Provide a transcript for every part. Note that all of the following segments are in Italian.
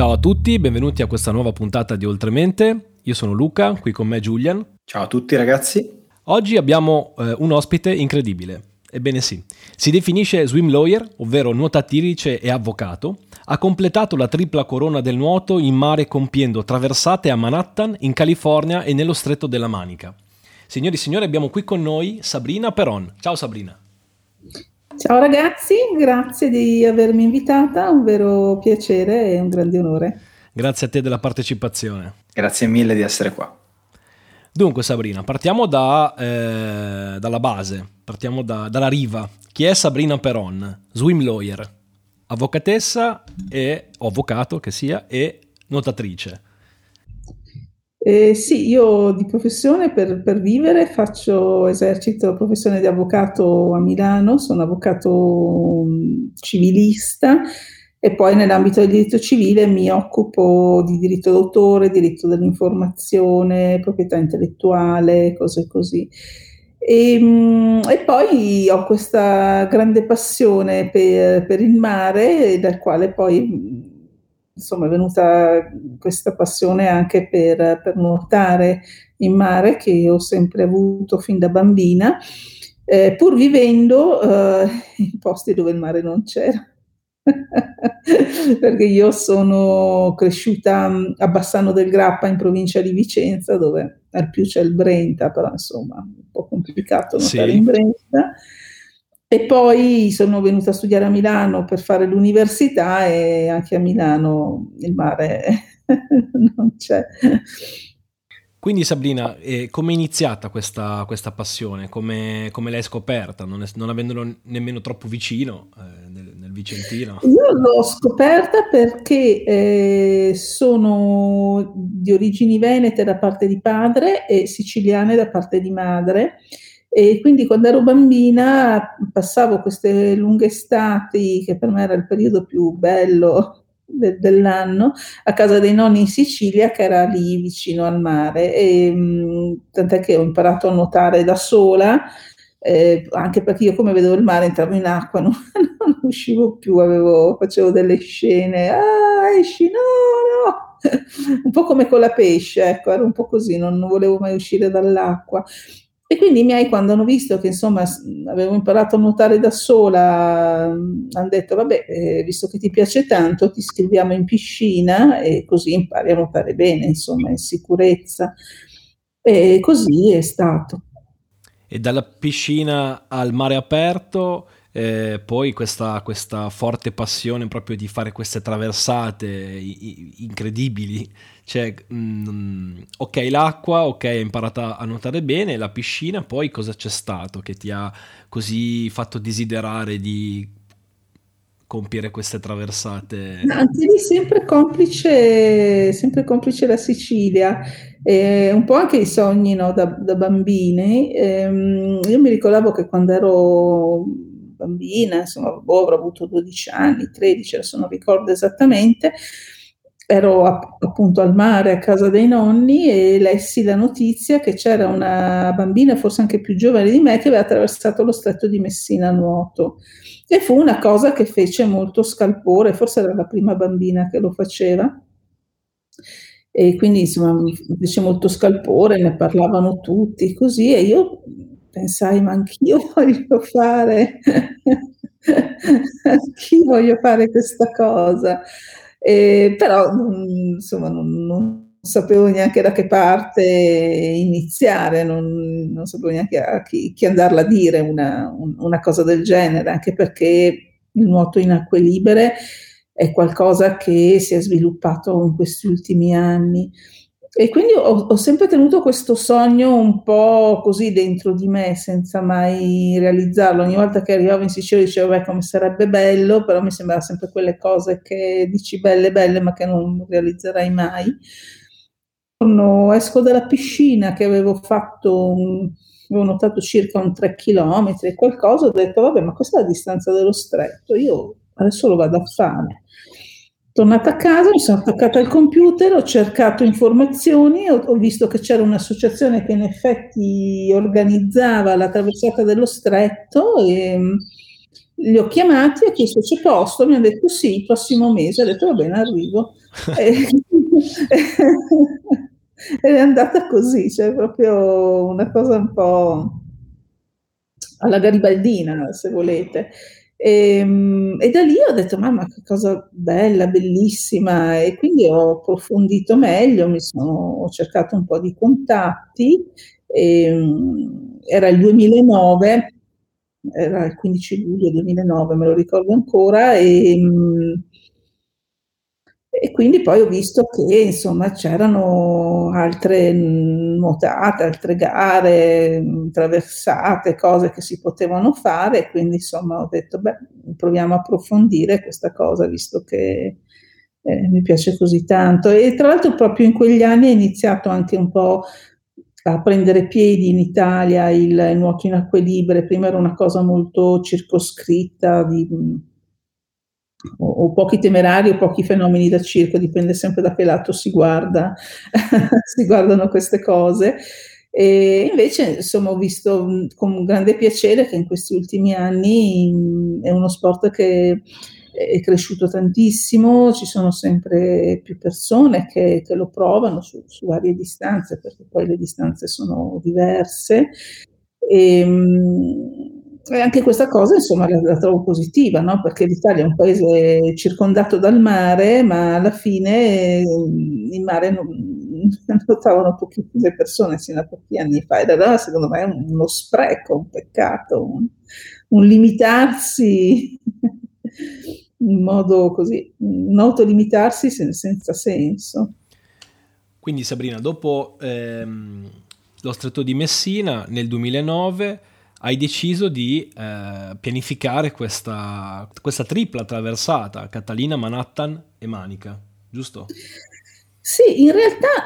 Ciao a tutti, benvenuti a questa nuova puntata di Oltremente. Io sono Luca, qui con me Julian. Ciao a tutti ragazzi. Oggi abbiamo eh, un ospite incredibile. Ebbene sì, si definisce swim lawyer, ovvero nuotatrice e avvocato. Ha completato la tripla corona del nuoto in mare compiendo traversate a Manhattan, in California e nello stretto della Manica. Signori e signori, abbiamo qui con noi Sabrina Peron. Ciao Sabrina. Ciao ragazzi, grazie di avermi invitata, un vero piacere e un grande onore. Grazie a te della partecipazione. Grazie mille di essere qua. Dunque Sabrina, partiamo da, eh, dalla base, partiamo da, dalla riva. Chi è Sabrina Peron? Swim lawyer, avvocatessa e, o avvocato che sia, e nuotatrice. Eh, sì, io di professione per, per, vivere faccio, esercito la professione di avvocato a Milano, sono avvocato um, civilista e poi nell'ambito del diritto civile mi occupo di diritto d'autore, diritto dell'informazione, proprietà intellettuale, cose così. E, um, e poi ho questa grande passione per, per il mare, dal quale poi insomma è venuta questa passione anche per, per nuotare in mare che ho sempre avuto fin da bambina, eh, pur vivendo eh, in posti dove il mare non c'era. perché io sono cresciuta a Bassano del Grappa in provincia di Vicenza dove al più c'è il Brenta però insomma un po' complicato nuotare sì. in Brenta e poi sono venuta a studiare a Milano per fare l'università e anche a Milano il mare non c'è. Quindi Sabrina, eh, come è iniziata questa, questa passione? Come, come, l'hai scoperta? Non, è, non avendolo nemmeno troppo vicino eh, nel, nel, Vicentino? Io l'ho scoperta perché eh, sono di origini venete da parte di padre e siciliane da parte di madre e quindi quando ero bambina passavo queste lunghe estati, che per me era il periodo più bello de- dell'anno, a casa dei nonni in Sicilia, che era lì vicino al mare. E, mh, tant'è che ho imparato a nuotare da sola, eh, anche perché io come vedevo il mare entravo in acqua, non, non uscivo più, avevo, facevo delle scene, ah esci, no, no, un po' come con la pesce, ecco, era un po' così, non, non volevo mai uscire dall'acqua. E quindi i miei, quando hanno visto che insomma avevo imparato a nuotare da sola, hanno detto: Vabbè, eh, visto che ti piace tanto, ti iscriviamo in piscina e così impari a nuotare bene, insomma, in sicurezza. E così è stato. E dalla piscina al mare aperto, eh, poi questa, questa, forte passione proprio di fare queste traversate incredibili cioè, mh, mm, ok l'acqua, ok hai imparato a nuotare bene, la piscina, poi cosa c'è stato che ti ha così fatto desiderare di compiere queste traversate? Anzi, sempre complice, sempre complice la Sicilia, eh, un po' anche i sogni no, da, da, bambini. Eh, io mi ricordavo che quando ero bambina, insomma, boh, avrò avuto 12 anni, 13, adesso non ricordo esattamente, ero appunto al mare a casa dei nonni e lessi la notizia che c'era una bambina, forse anche più giovane di me, che aveva attraversato lo stretto di Messina a nuoto. E fu una cosa che fece molto scalpore, forse era la prima bambina che lo faceva. E quindi insomma mi fece molto scalpore, ne parlavano tutti così e io pensai ma anch'io voglio fare, anch'io voglio fare questa cosa. Eh, però insomma non, non, sapevo neanche da che parte iniziare, non, non sapevo neanche a chi, chi andarla a dire una, una, cosa del genere, anche perché il nuoto in acque libere è qualcosa che si è sviluppato in questi ultimi anni. E quindi ho, ho, sempre tenuto questo sogno un po' così dentro di me, senza mai realizzarlo. Ogni volta che arrivavo in Sicilia dicevo, beh, come sarebbe bello, però mi sembrava sempre quelle cose che dici belle, belle, ma che non realizzerai mai. Quando esco dalla piscina che avevo fatto, avevo notato circa un 3 km e qualcosa, ho detto, vabbè, ma questa è la distanza dello stretto, io adesso lo vado a fare. Tornata a casa, mi sono attaccata al computer, ho cercato informazioni, ho, ho, visto che c'era un'associazione che in effetti organizzava la traversata dello stretto e mm, li ho chiamati, ho chiesto c'è posto, mi hanno detto sì, il prossimo mese, ho detto va bene, arrivo. ed è andata così, cioè proprio una cosa un po' alla garibaldina, se volete. E, ehm, e, da lì ho detto, mamma, che cosa bella, bellissima, e quindi ho approfondito meglio, mi sono, ho cercato un po' di contatti, e, ehm, era il 2009, era il 15 luglio 2009, me lo ricordo ancora, e, ehm, e quindi poi ho visto che insomma c'erano altre nuotate, altre gare, traversate, cose che si potevano fare, quindi insomma ho detto, beh, proviamo a approfondire questa cosa, visto che eh, mi piace così tanto. E tra l'altro proprio in quegli anni è iniziato anche un po' a prendere piedi in Italia il, il nuoto in acque libere, prima era una cosa molto circoscritta di o, o, pochi temerari o pochi fenomeni da circo, dipende sempre da che lato si guarda, si guardano queste cose. E invece, insomma, ho visto con grande piacere che in questi ultimi anni è uno sport che è cresciuto tantissimo, ci sono sempre più persone che, che lo provano su, su, varie distanze, perché poi le distanze sono diverse. E, e anche questa cosa, insomma, la, la trovo positiva, no? perché l'Italia è un paese circondato dal mare, ma alla fine mm, in mare non, nuotavano pochissime persone sino a pochi anni fa. Ed allora, secondo me, è uno spreco, un peccato, un, un limitarsi in modo così, un autolimitarsi sen- senza senso. Quindi, Sabrina, dopo ehm, lo stretto di Messina nel 2009 hai deciso di eh, pianificare questa, questa, tripla traversata, Catalina, Manhattan e Manica, giusto? Sì, in realtà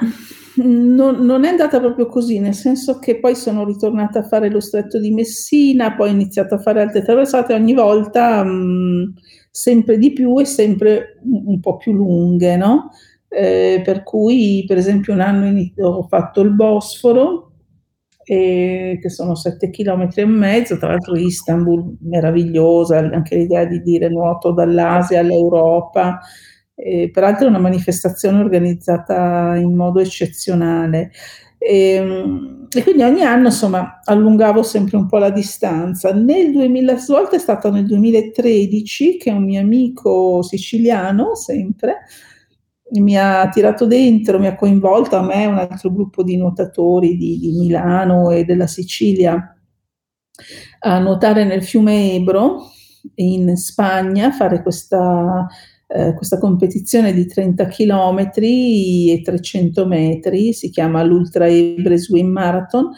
non, non, è andata proprio così, nel senso che poi sono ritornata a fare lo stretto di Messina, poi ho iniziato a fare altre traversate, ogni volta mh, sempre di più e sempre un, un po' più lunghe, no? Eh, per cui, per esempio, un anno ho fatto il Bosforo, e che sono 7 km e mezzo, tra l'altro Istanbul meravigliosa, anche l'idea di dire nuoto dall'Asia all'Europa, e, peraltro è una manifestazione organizzata in modo eccezionale. E, e, quindi ogni anno insomma allungavo sempre un po' la distanza. Nel 2000, svolta è stato nel 2013 che un mio amico siciliano, sempre, mi ha tirato dentro, mi ha coinvolto a me e un altro gruppo di nuotatori di, di, Milano e della Sicilia a nuotare nel fiume Ebro in Spagna, fare questa, eh, questa competizione di 30 km e 300 metri, si chiama l'Ultra Ebre Swim Marathon.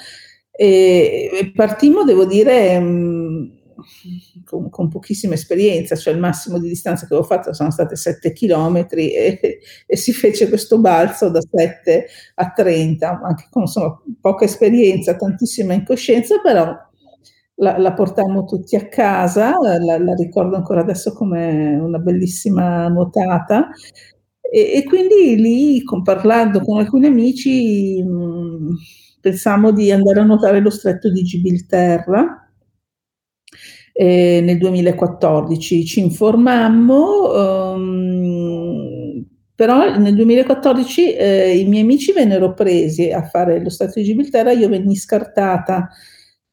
E, e partimmo, devo dire, mh, mm, con, con, pochissima esperienza, cioè il massimo di distanza che avevo fatto sono state 7 km e, e, si fece questo balzo da 7 a 30, anche con insomma, poca esperienza, tantissima incoscienza, però la, la portammo tutti a casa, la, la, ricordo ancora adesso come una bellissima nuotata. E, e quindi lì, con, parlando con alcuni amici, mh, pensammo di andare a nuotare lo stretto di Gibilterra, eh, nel 2014. Ci informammo, um, però nel 2014 eh, i miei amici vennero presi a fare lo Stato di Gibilterra, io venni scartata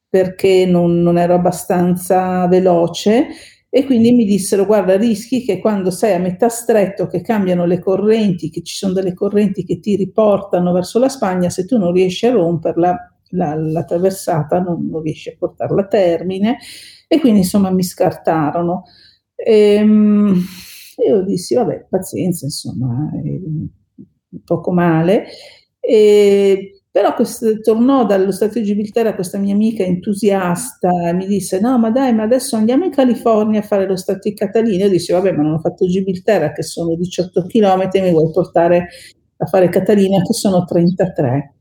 perché non, non ero abbastanza veloce e quindi mi dissero guarda rischi che quando sei a metà stretto che cambiano le correnti, che ci sono delle correnti che ti riportano verso la Spagna, se tu non riesci a romperla la, la traversata non, non riesci a portarla a termine e quindi insomma mi scartarono. E, ehm, io dissi, vabbè, pazienza, insomma, poco male. E, però questo, tornò dallo Stato di Gibilterra questa mia amica entusiasta e mi disse: No, ma dai, ma adesso andiamo in California a fare lo Stato di Catalina. Io dissi: Vabbè, ma non ho fatto Gibilterra che sono 18 km, mi vuoi portare a fare Catalina che sono 33.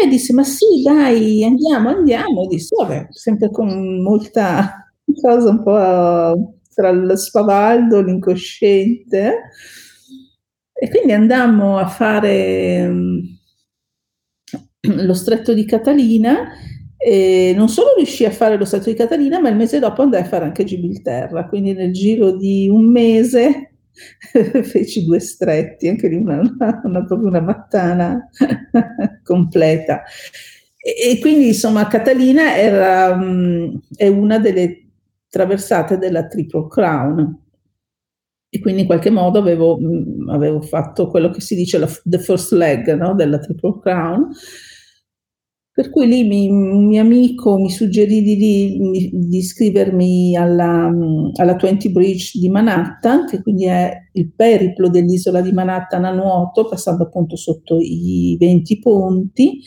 E disse, ma sì, dai, andiamo, andiamo. E disse, vabbè, sempre con molta cosa un po' tra lo spavaldo, l'incosciente. E quindi andammo a fare um, lo stretto di Catalina e non solo riuscì a fare lo stretto di Catalina, ma il mese dopo andai a fare anche Gibilterra. Quindi nel giro di un mese feci due stretti, anche lì una, una, proprio una mattana completa. E, e, quindi insomma Catalina era, um, è una delle traversate della Triple Crown e quindi in qualche modo avevo, mh, avevo fatto quello che si dice la, the first leg no? della Triple Crown per cui lì mi, un mio amico mi suggerì di, di, di iscrivermi alla, alla 20 Bridge di Manhattan, che quindi è il periplo dell'isola di Manhattan a nuoto, passando appunto sotto i 20 ponti.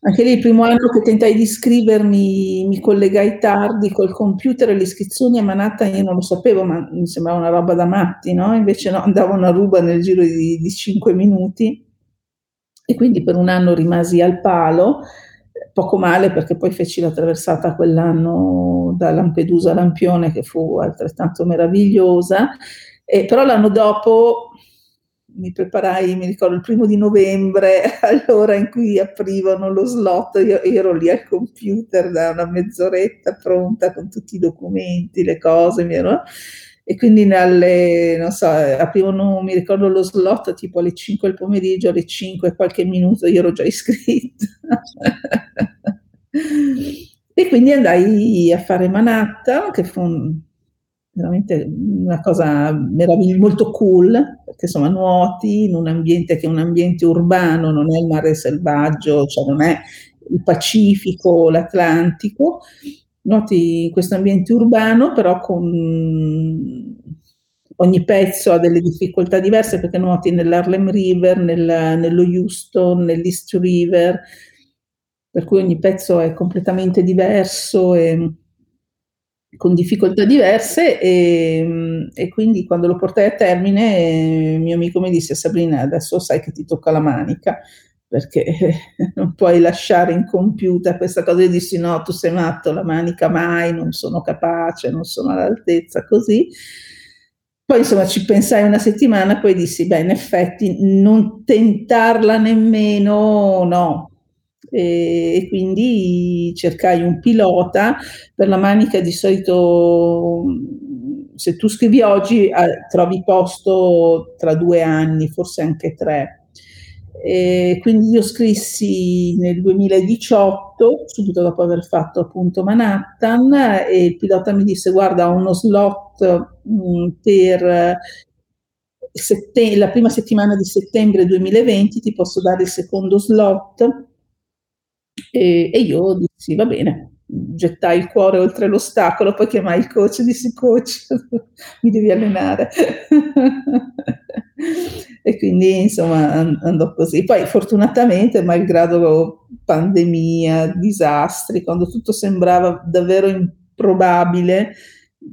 Anche lì il primo anno che tentai di iscrivermi mi collegai tardi col computer e le iscrizioni a Manhattan io non lo sapevo, ma mi sembrava una roba da matti, no? Invece no, andavo una ruba nel giro di, di 5 minuti e quindi per un anno rimasi al palo, poco male perché poi feci la traversata quell'anno da Lampedusa a Lampione che fu altrettanto meravigliosa, e però l'anno dopo mi preparai, mi ricordo il primo di novembre, all'ora in cui aprivano lo slot, io ero lì al computer da una mezz'oretta pronta con tutti i documenti, le cose, mi ero e quindi alle, non so, aprivano, mi ricordo lo slot tipo alle 5 del pomeriggio, alle 5 qualche minuto io ero già iscritta. e quindi andai a fare Manhattan, che fu un, veramente una cosa meravigliosa, molto cool, perché insomma nuoti in un ambiente che è un ambiente urbano, non è il mare selvaggio, cioè non è il Pacifico, l'Atlantico, noti questo ambiente urbano, però con ogni pezzo ha delle difficoltà diverse perché nuoti nell'Harlem River, nel, nello Houston, nell'East River, per cui ogni pezzo è completamente diverso e con difficoltà diverse e, e, quindi quando lo portai a termine mio amico mi disse Sabrina adesso sai che ti tocca la manica perché non puoi lasciare incompiuta questa cosa e dissi no, tu sei matto, la manica mai, non sono capace, non sono all'altezza, così. Poi insomma ci pensai una settimana, poi dissi, beh, in effetti non tentarla nemmeno, no. E, e quindi cercai un pilota, per la manica di solito se tu scrivi oggi eh, trovi posto tra due anni, forse anche tre e quindi io scrissi nel 2018, subito dopo aver fatto appunto Manhattan, e il pilota mi disse guarda ho uno slot mh, mm, per sette- la prima settimana di settembre 2020, ti posso dare il secondo slot? E, e io dissi va bene, gettai il cuore oltre l'ostacolo, poi chiamai il coach e dissi coach, mi devi allenare. e quindi insomma andò così. Poi fortunatamente, malgrado pandemia, disastri, quando tutto sembrava davvero improbabile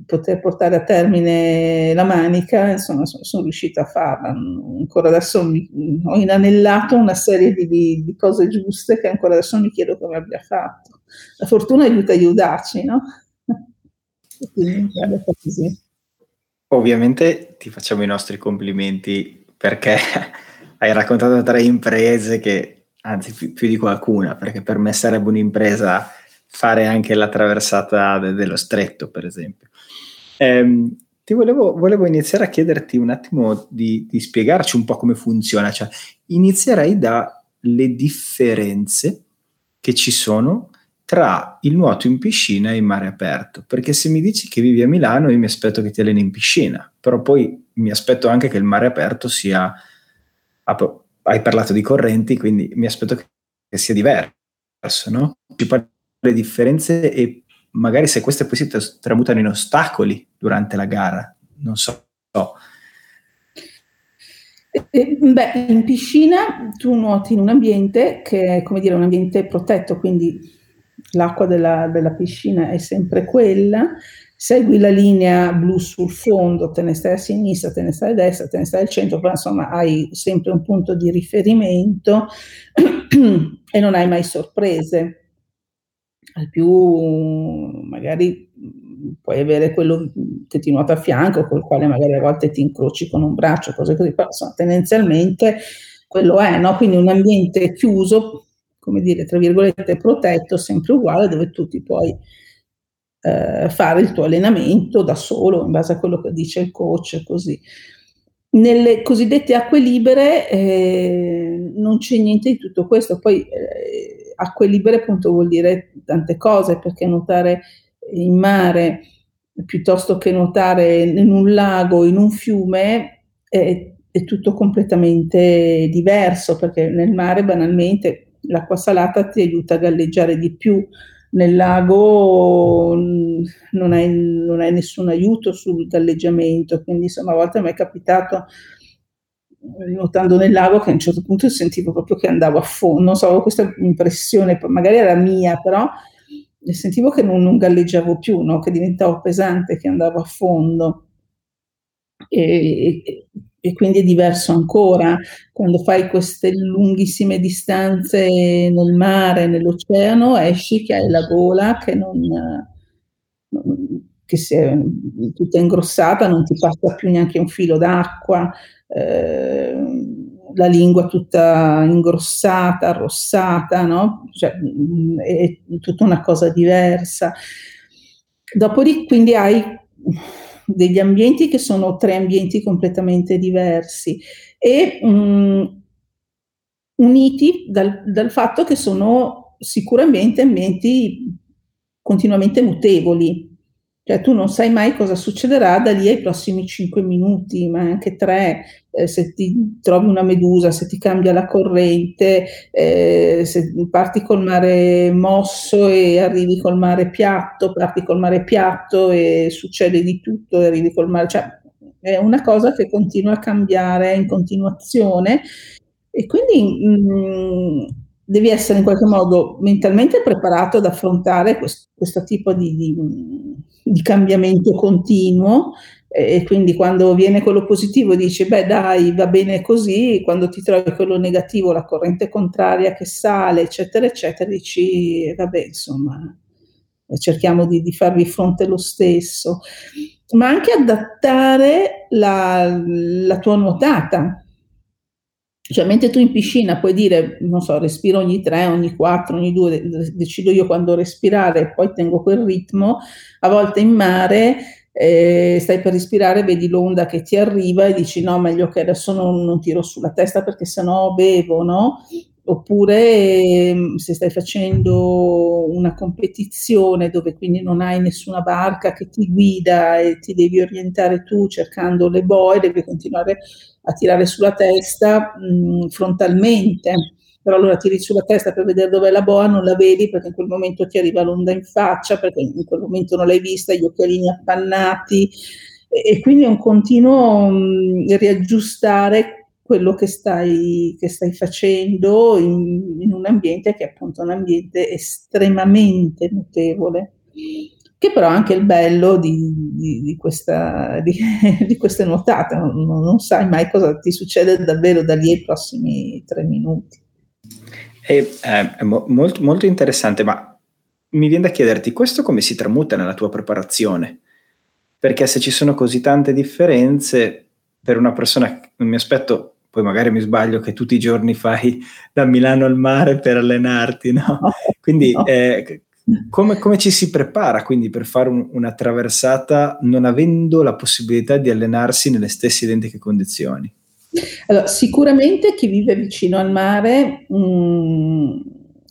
poter portare a termine la manica, insomma sono, sono riuscita a farla. Ancora adesso mi, ho inanellato una serie di, di, cose giuste che ancora adesso mi chiedo come abbia fatto. La fortuna aiuta gli audaci, no? quindi così. Ovviamente ti facciamo i nostri complimenti perché hai raccontato tre imprese che, anzi più, più, di qualcuna, perché per me sarebbe un'impresa fare anche la traversata de- dello stretto, per esempio. Ehm, ti volevo, volevo, iniziare a chiederti un attimo di, di spiegarci un po' come funziona, cioè inizierei dalle differenze che ci sono tra il nuoto in piscina e il mare aperto, perché se mi dici che vivi a Milano io mi aspetto che ti alleni in piscina, però poi mi aspetto anche che il mare aperto sia, hai parlato di correnti, quindi mi aspetto che sia diverso, no? Ci parli delle differenze e magari se queste poi si tramutano in ostacoli durante la gara, non so. Eh, beh, in piscina tu nuoti in un ambiente che è come dire un ambiente protetto, quindi l'acqua della, della piscina è sempre quella, segui la linea blu sul fondo, te ne stai a sinistra, te ne stai a destra, te ne stai al centro, però insomma hai sempre un punto di riferimento e non hai mai sorprese. Al più magari puoi avere quello che ti nuota a fianco, col quale magari a volte ti incroci con un braccio, cose così, però insomma, tendenzialmente quello è, no? quindi un ambiente chiuso come dire, tra virgolette, protetto, sempre uguale, dove tu ti puoi eh, fare il tuo allenamento da solo, in base a quello che dice il coach, così. Nelle cosiddette acque libere eh, non c'è niente di tutto questo, poi eh, acque libere appunto vuol dire tante cose, perché nuotare in mare piuttosto che nuotare in un lago, in un fiume, è, è tutto completamente diverso, perché nel mare banalmente l'acqua salata ti aiuta a galleggiare di più, nel lago mm, non hai, non hai nessun aiuto sul galleggiamento, quindi insomma a volte mi è capitato nuotando nel lago che a un certo punto sentivo proprio che andavo a fondo, non so, avevo questa impressione, magari era mia, però sentivo che non, non galleggiavo più, no? che diventavo pesante, che andavo a fondo. E, e, e, quindi è diverso ancora quando fai queste lunghissime distanze nel mare, nell'oceano, esci che hai la gola che non, che si è tutta ingrossata, non ti passa più neanche un filo d'acqua. Eh, la lingua tutta ingrossata, arrossata, no? Cioè, è tutta una cosa diversa. Dopodiché, quindi hai degli ambienti che sono tre ambienti completamente diversi e mm, uniti dal, dal fatto che sono sicuramente ambienti continuamente mutevoli, cioè tu non sai mai cosa succederà da lì ai prossimi 5 minuti, ma anche 3, eh, se ti trovi una medusa, se ti cambia la corrente, eh, se parti col mare mosso e arrivi col mare piatto, parti col mare piatto e succede di tutto e arrivi col mare... Cioè, è una cosa che continua a cambiare in continuazione e quindi... Mh, mm, devi essere in qualche modo mentalmente preparato ad affrontare questo, questo tipo di, di, di, cambiamento continuo e quindi quando viene quello positivo dici beh dai va bene così, quando ti trovi quello negativo, la corrente contraria che sale eccetera eccetera dici vabbè insomma cerchiamo di, di farvi fronte lo stesso, ma anche adattare la, la tua nuotata cioè, mentre tu in piscina puoi dire, non so, respiro ogni tre, ogni quattro, ogni due, decido io quando respirare e poi tengo quel ritmo, a volte in mare eh, stai per respirare, vedi l'onda che ti arriva e dici no, meglio che adesso non, non tiro sulla testa perché sennò bevo, no? Oppure ehm, se stai facendo una competizione dove quindi non hai nessuna barca che ti guida e ti devi orientare tu cercando le boe, devi continuare a tirare sulla testa mh, frontalmente. Però allora tiri sulla testa per vedere dov'è la boa, non la vedi perché in quel momento ti arriva l'onda in faccia, perché in quel momento non l'hai vista, gli occhialini appannati e, e quindi è un continuo mh, riaggiustare quello che stai, che stai facendo in, in, un ambiente che è appunto un ambiente estremamente notevole, che però è anche il bello di, di, di, questa, di queste nuotate, non, non, sai mai cosa ti succede davvero da lì ai prossimi tre minuti. È, è molto, molto interessante, ma mi viene da chiederti, questo come si tramuta nella tua preparazione? Perché se ci sono così tante differenze, per una persona, mi aspetto poi magari mi sbaglio che tutti i giorni fai da Milano al mare per allenarti, no? Quindi eh, come, come, ci si prepara quindi per fare un, una traversata non avendo la possibilità di allenarsi nelle stesse identiche condizioni? Allora, sicuramente chi vive vicino al mare mh, mm,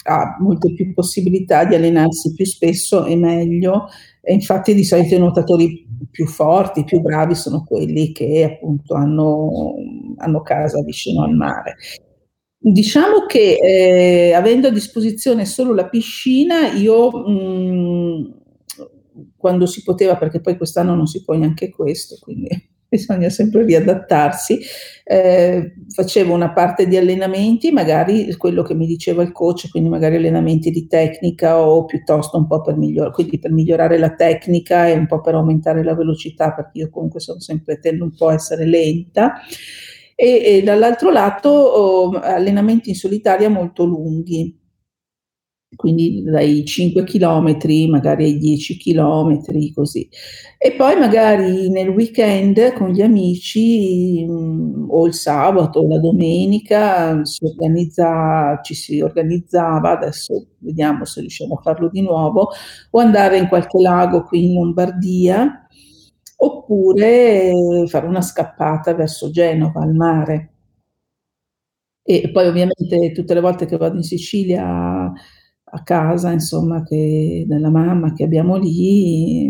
ha molte più possibilità di allenarsi più spesso e meglio. E infatti di solito i nuotatori più forti, più bravi sono quelli che appunto hanno, hanno casa vicino al mare. Diciamo che eh, avendo a disposizione solo la piscina, io mh, quando si poteva, perché poi quest'anno non si può neanche questo, quindi bisogna sempre riadattarsi. Eh, facevo una parte di allenamenti, magari quello che mi diceva il coach, quindi magari allenamenti di tecnica o piuttosto un po' per, miglior- per migliorare la tecnica e un po' per aumentare la velocità, perché io comunque sono sempre tendo un po' a essere lenta. E, e dall'altro lato oh, allenamenti in solitaria molto lunghi quindi dai 5 km magari ai 10 km così. E poi magari nel weekend con gli amici mh, o il sabato o la domenica si organizza, ci si organizzava, adesso vediamo se riusciamo a farlo di nuovo, o andare in qualche lago qui in Lombardia oppure fare una scappata verso Genova al mare. E poi ovviamente tutte le volte che vado in Sicilia a casa, insomma, che, della mamma che abbiamo lì,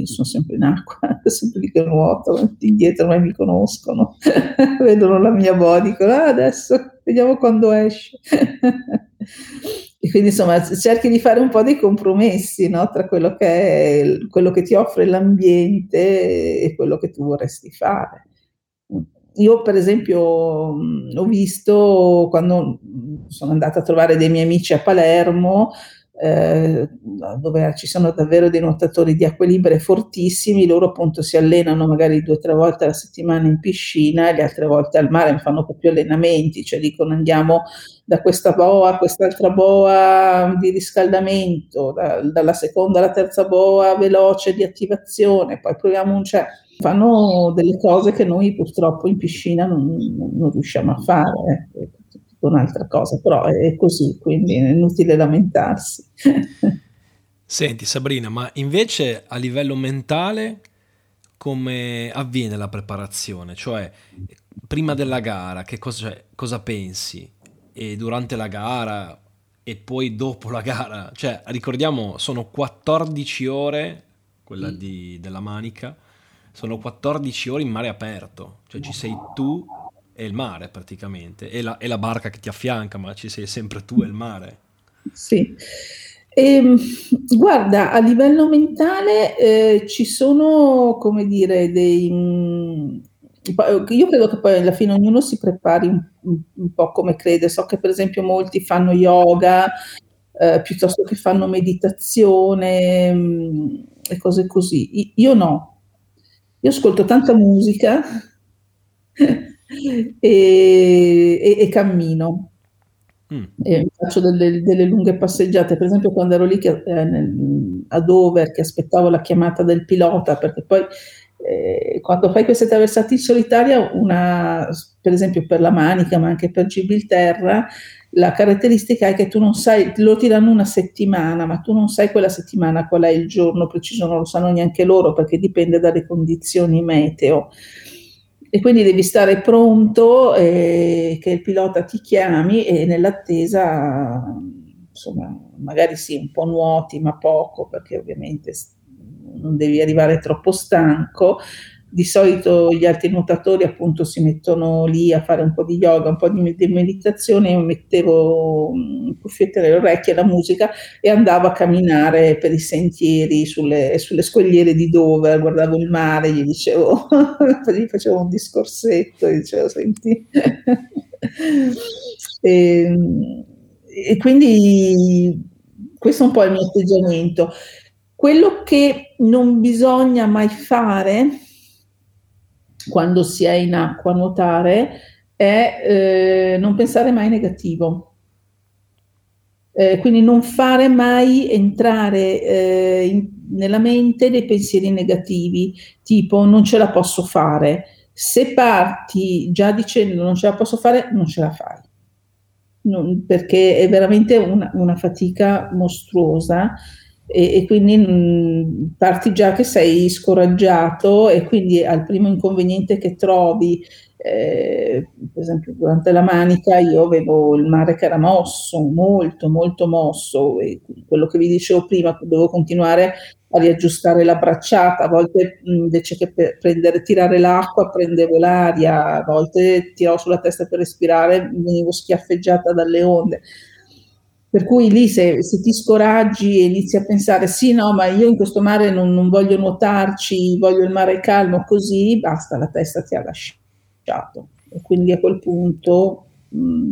io sono sempre in acqua, sempre lì che nuoto, indietro non mi conoscono, vedono la mia body, dicono ah, adesso vediamo quando esce. e quindi insomma cerchi di fare un po' dei compromessi no? tra quello che, è, quello che ti offre l'ambiente e quello che tu vorresti fare io per esempio ho visto quando sono andata a trovare dei miei amici a Palermo, eh, dove ci sono davvero dei nuotatori di acque libere fortissimi, loro appunto si allenano magari due o tre volte alla settimana in piscina e le altre volte al mare, fanno proprio allenamenti, cioè dicono andiamo da questa boa a quest'altra boa di riscaldamento, da, dalla seconda alla terza boa veloce di attivazione, poi proviamo un certo fanno delle cose che noi purtroppo in piscina non, non riusciamo a fare, è un'altra cosa, però è così, quindi è inutile lamentarsi. Senti Sabrina, ma invece a livello mentale come avviene la preparazione? Cioè, prima della gara, che cosa, cosa pensi? E durante la gara e poi dopo la gara? Cioè, ricordiamo, sono 14 ore, quella mm. di, della manica, sono 14 ore in mare aperto, cioè ci sei tu e il mare praticamente, e la, e la barca che ti affianca, ma ci sei sempre tu e il mare. Sì. Eh, guarda, a livello mentale eh, ci sono, come dire, dei... Mm, io credo che poi alla fine ognuno si prepari un, un po' come crede. So che per esempio molti fanno yoga eh, piuttosto che fanno meditazione mh, mm, e cose così. Io no, io ascolto tanta musica e, e, e cammino. Mm. E faccio delle, delle, lunghe passeggiate, per esempio quando ero lì che, eh, nel, a Dover che aspettavo la chiamata del pilota, perché poi eh, quando fai queste traversate in solitaria, una, per esempio per la Manica, ma anche per Gibilterra, la caratteristica è che tu non sai, lo tirano una settimana, ma tu non sai quella settimana qual è il giorno preciso, non lo sanno neanche loro perché dipende dalle condizioni meteo. E quindi devi stare pronto eh, che il pilota ti chiami e nell'attesa, insomma, magari sì, un po' nuoti, ma poco, perché ovviamente non devi arrivare troppo stanco, di solito gli altri nuotatori appunto si mettono lì a fare un po' di yoga, un po' di, di meditazione, io mettevo un cuffiette nelle orecchie la musica e andavo a camminare per i sentieri sulle, sulle scogliere di Dover, guardavo il mare, gli dicevo, gli facevo un discorsetto, gli dicevo senti. e, e quindi questo è un po' il mio atteggiamento. Quello che non bisogna mai fare quando si è in acqua a nuotare è eh, non pensare mai negativo. Eh, quindi non fare mai entrare eh, in, nella mente dei pensieri negativi, tipo non ce la posso fare. Se parti già dicendo non ce la posso fare, non ce la fai. Non, perché è veramente una, una fatica mostruosa e, e quindi mh, mm, parti già che sei scoraggiato e quindi al primo inconveniente che trovi, eh, per esempio durante la manica io avevo il mare che era mosso, molto molto mosso e quello che vi dicevo prima, dovevo continuare a riaggiustare la bracciata, a volte mm, invece che prendere, tirare l'acqua prendevo l'aria, a volte tiravo sulla testa per respirare, venivo schiaffeggiata dalle onde. Per cui lì se, se, ti scoraggi e inizi a pensare sì, no, ma io in questo mare non, non voglio nuotarci, voglio il mare calmo, così basta, la testa ti ha lasciato. E quindi a quel punto mh, mm,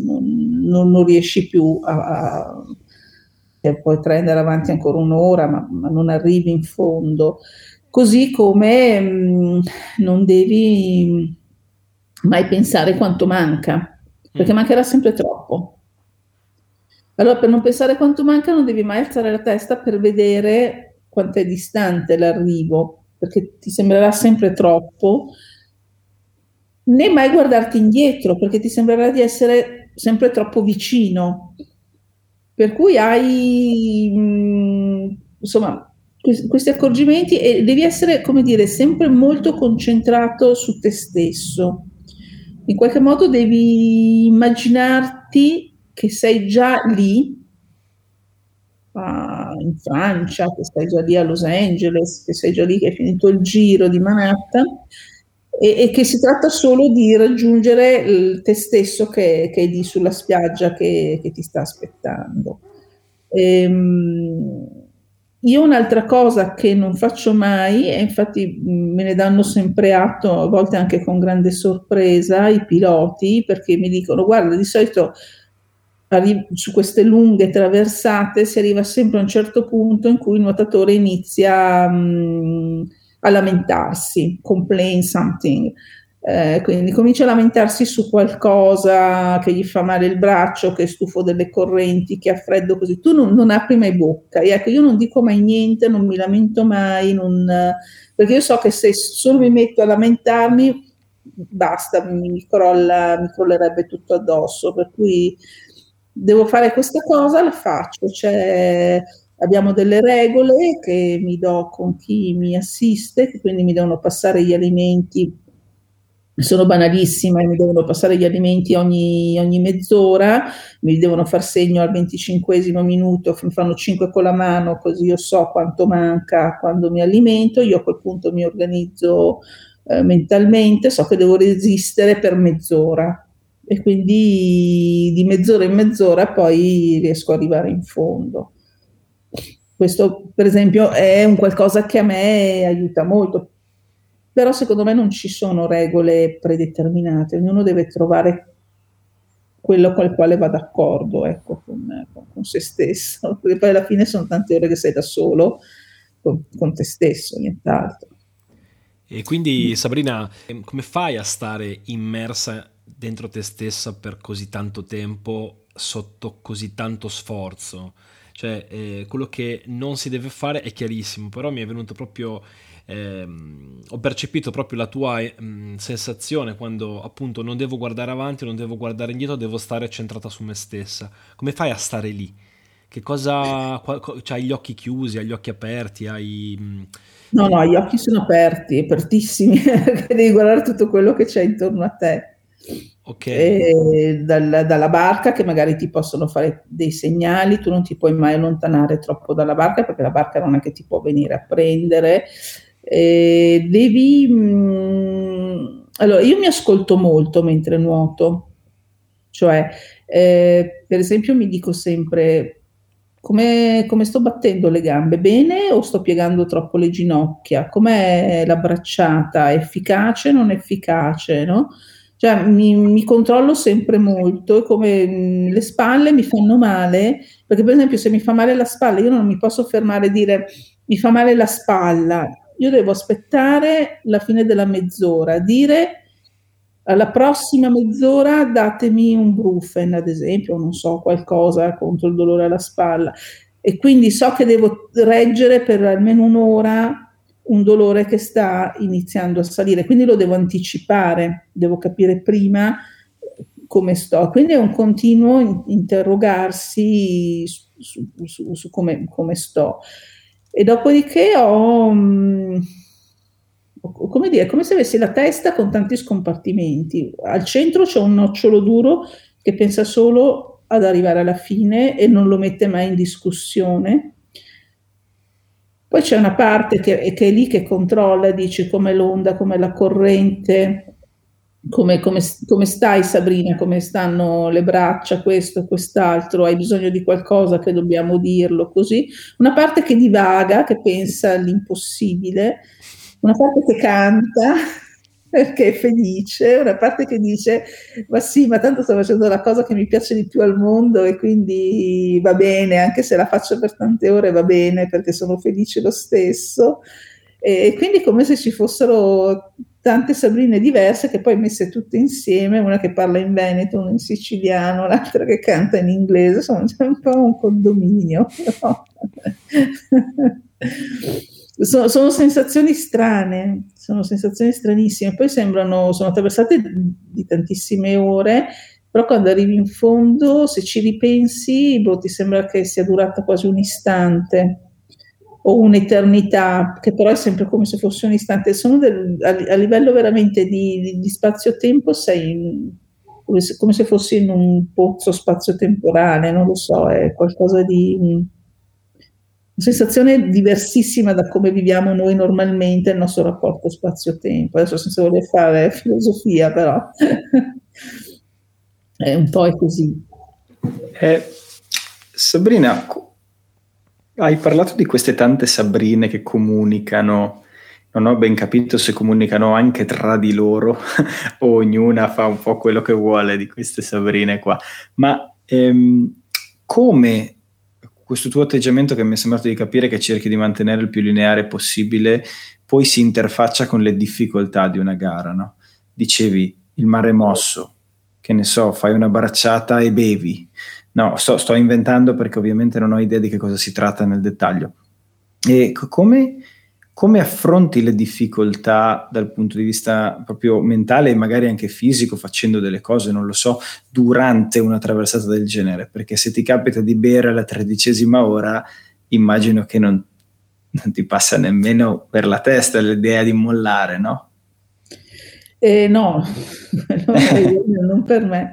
non, non, riesci più a, a puoi prendere avanti ancora un'ora, ma, ma, non arrivi in fondo. Così come mh, mm, non devi mai pensare quanto manca, perché mm. mancherà sempre troppo Allora, per non pensare quanto manca, non devi mai alzare la testa per vedere quanto è distante l'arrivo, perché ti sembrerà sempre troppo, né mai guardarti indietro, perché ti sembrerà di essere sempre troppo vicino. Per cui hai, mm, insomma, questi accorgimenti e devi essere, come dire, sempre molto concentrato su te stesso. In qualche modo devi immaginarti che sei già lì, in Francia, che sei già lì a Los Angeles, che sei già lì, che hai finito il giro di Manhattan e, e che si tratta solo di raggiungere te stesso che, che, è lì sulla spiaggia che, che ti sta aspettando. Ehm, io un'altra cosa che non faccio mai, e infatti me ne danno sempre atto, a volte anche con grande sorpresa, i piloti, perché mi dicono, guarda, di solito su queste lunghe traversate si arriva sempre a un certo punto in cui il nuotatore inizia um, a lamentarsi, complain something. Eh, quindi comincia a lamentarsi su qualcosa che gli fa male il braccio, che è stufo delle correnti, che ha freddo così. Tu non, non apri mai bocca. E ecco, io non dico mai niente, non mi lamento mai, non, perché io so che se solo mi metto a lamentarmi, basta, mi, mi, crolla, mi crollerebbe tutto addosso. Per cui devo fare questa cosa, la faccio. C'è, abbiamo delle regole che mi do con chi mi assiste, che quindi mi devono passare gli alimenti sono banalissime, mi devono passare gli alimenti ogni, ogni, mezz'ora, mi devono far segno al 25 minuto, mi fanno 5 con la mano così io so quanto manca quando mi alimento, io a quel punto mi organizzo eh, mentalmente, so che devo resistere per mezz'ora e quindi di mezz'ora in mezz'ora poi riesco ad arrivare in fondo. Questo per esempio è un qualcosa che a me aiuta molto però secondo me non ci sono regole predeterminate, ognuno deve trovare quello con il quale va d'accordo ecco, con, con, se stesso, perché poi alla fine sono tante ore che sei da solo con, con te stesso, nient'altro. E quindi Sabrina, come fai a stare immersa dentro te stessa per così tanto tempo, sotto così tanto sforzo? Cioè, eh, quello che non si deve fare è chiarissimo, però mi è venuto proprio ehm, ho percepito proprio la tua ehm, sensazione quando appunto non devo guardare avanti, non devo guardare indietro, devo stare centrata su me stessa. Come fai a stare lì? Che cosa... Cioè, hai gli occhi chiusi, hai gli occhi aperti, hai... Mm, no, no, gli occhi sono aperti, apertissimi, devi guardare tutto quello che c'è intorno a te. Okay. Dal, dalla barca che magari ti possono fare dei segnali, tu non ti puoi mai allontanare troppo dalla barca perché la barca non è che ti può venire a prendere, eh, devi... Mh, mm, allora, io mi ascolto molto mentre nuoto, cioè, eh, per esempio, mi dico sempre come, come, sto battendo le gambe bene o sto piegando troppo le ginocchia? Com'è la bracciata? Efficace o non efficace? No? Cioè, mi, mi, controllo sempre molto come mm, le spalle mi fanno male, perché per esempio se mi fa male la spalla, io non mi posso fermare e dire mi fa male la spalla, io devo aspettare la fine della mezz'ora, dire alla prossima mezz'ora datemi un brufen, ad esempio, non so, qualcosa contro il dolore alla spalla. E quindi so che devo reggere per almeno un'ora un dolore che sta iniziando a salire, quindi lo devo anticipare, devo capire prima come sto. Quindi è un continuo interrogarsi su, su, su, come, come sto. E dopodiché ho, mm, come dire, come se avessi la testa con tanti scompartimenti. Al centro c'è un nocciolo duro che pensa solo ad arrivare alla fine e non lo mette mai in discussione. Poi c'è una parte che, che è lì che controlla, dice come l'onda, come la corrente, come, come, come, stai Sabrina, come stanno le braccia, questo, quest'altro, hai bisogno di qualcosa che dobbiamo dirlo così. Una parte che divaga, che pensa all'impossibile, una parte che canta perché è felice, una parte che dice ma sì, ma tanto sto facendo la cosa che mi piace di più al mondo e quindi va bene, anche se la faccio per tante ore va bene perché sono felice lo stesso. E quindi come se ci fossero tante Sabrine diverse che poi messe tutte insieme, una che parla in veneto, una in siciliano, l'altra che canta in inglese, sono un po' un condominio. No? sono, sono, sensazioni strane, sono sensazioni stranissime, poi sembrano, sono attraversate di tantissime ore, però quando arrivi in fondo, se ci ripensi, boh, ti sembra che sia durata quasi un istante o un'eternità, che però è sempre come se fosse un istante. Del, a, a, livello veramente di, di, di spazio-tempo sei in, come, se, come se fossi in un pozzo spazio-temporale, non lo so, è qualcosa di... sensazione diversissima da come viviamo noi normalmente il nostro rapporto spazio-tempo. Adesso senza voler fare filosofia, però è un po' così. Eh, Sabrina, hai parlato di queste tante Sabrine che comunicano, non ho ben capito se comunicano anche tra di loro o ognuna fa un po' quello che vuole di queste Sabrine qua, ma ehm, come questo tuo atteggiamento che mi è sembrato di capire che cerchi di mantenere il più lineare possibile, poi si interfaccia con le difficoltà di una gara, no? Dicevi il mare mosso, che ne so, fai una bracciata e bevi, No, sto, sto, inventando perché ovviamente non ho idea di che cosa si tratta nel dettaglio. E come, come, affronti le difficoltà dal punto di vista proprio mentale e magari anche fisico, facendo delle cose, non lo so, durante una traversata del genere? Perché se ti capita di bere alla tredicesima ora, immagino che non, non ti passa nemmeno per la testa l'idea di mollare, no? Eh, no, non per me.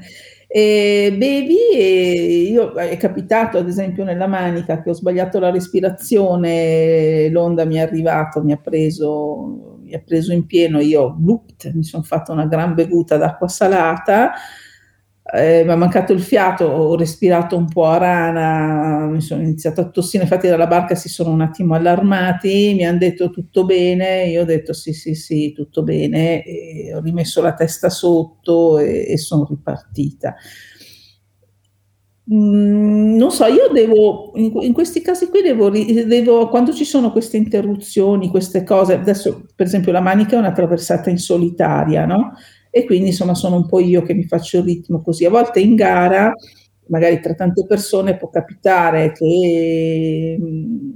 E bevi e io è capitato ad esempio nella manica che ho sbagliato la respirazione, l'onda mi è arrivato, mi ha preso, mi ha preso in pieno, io blupt, mi sono fatta una gran bevuta d'acqua salata eh, mi è mancato il fiato, ho respirato un po' a rana, mi sono iniziato a tossire, infatti dalla barca si sono un attimo allarmati, mi hanno detto tutto bene, io ho detto sì sì sì, tutto bene, e ho rimesso la testa sotto e, e sono ripartita. Mm, non so, io devo, in, in questi casi qui devo, devo, quando ci sono queste interruzioni, queste cose, adesso per esempio la manica è una traversata in solitaria, no? E quindi insomma sono un po' io che mi faccio il ritmo così. A volte in gara, magari tra tante persone può capitare che mm,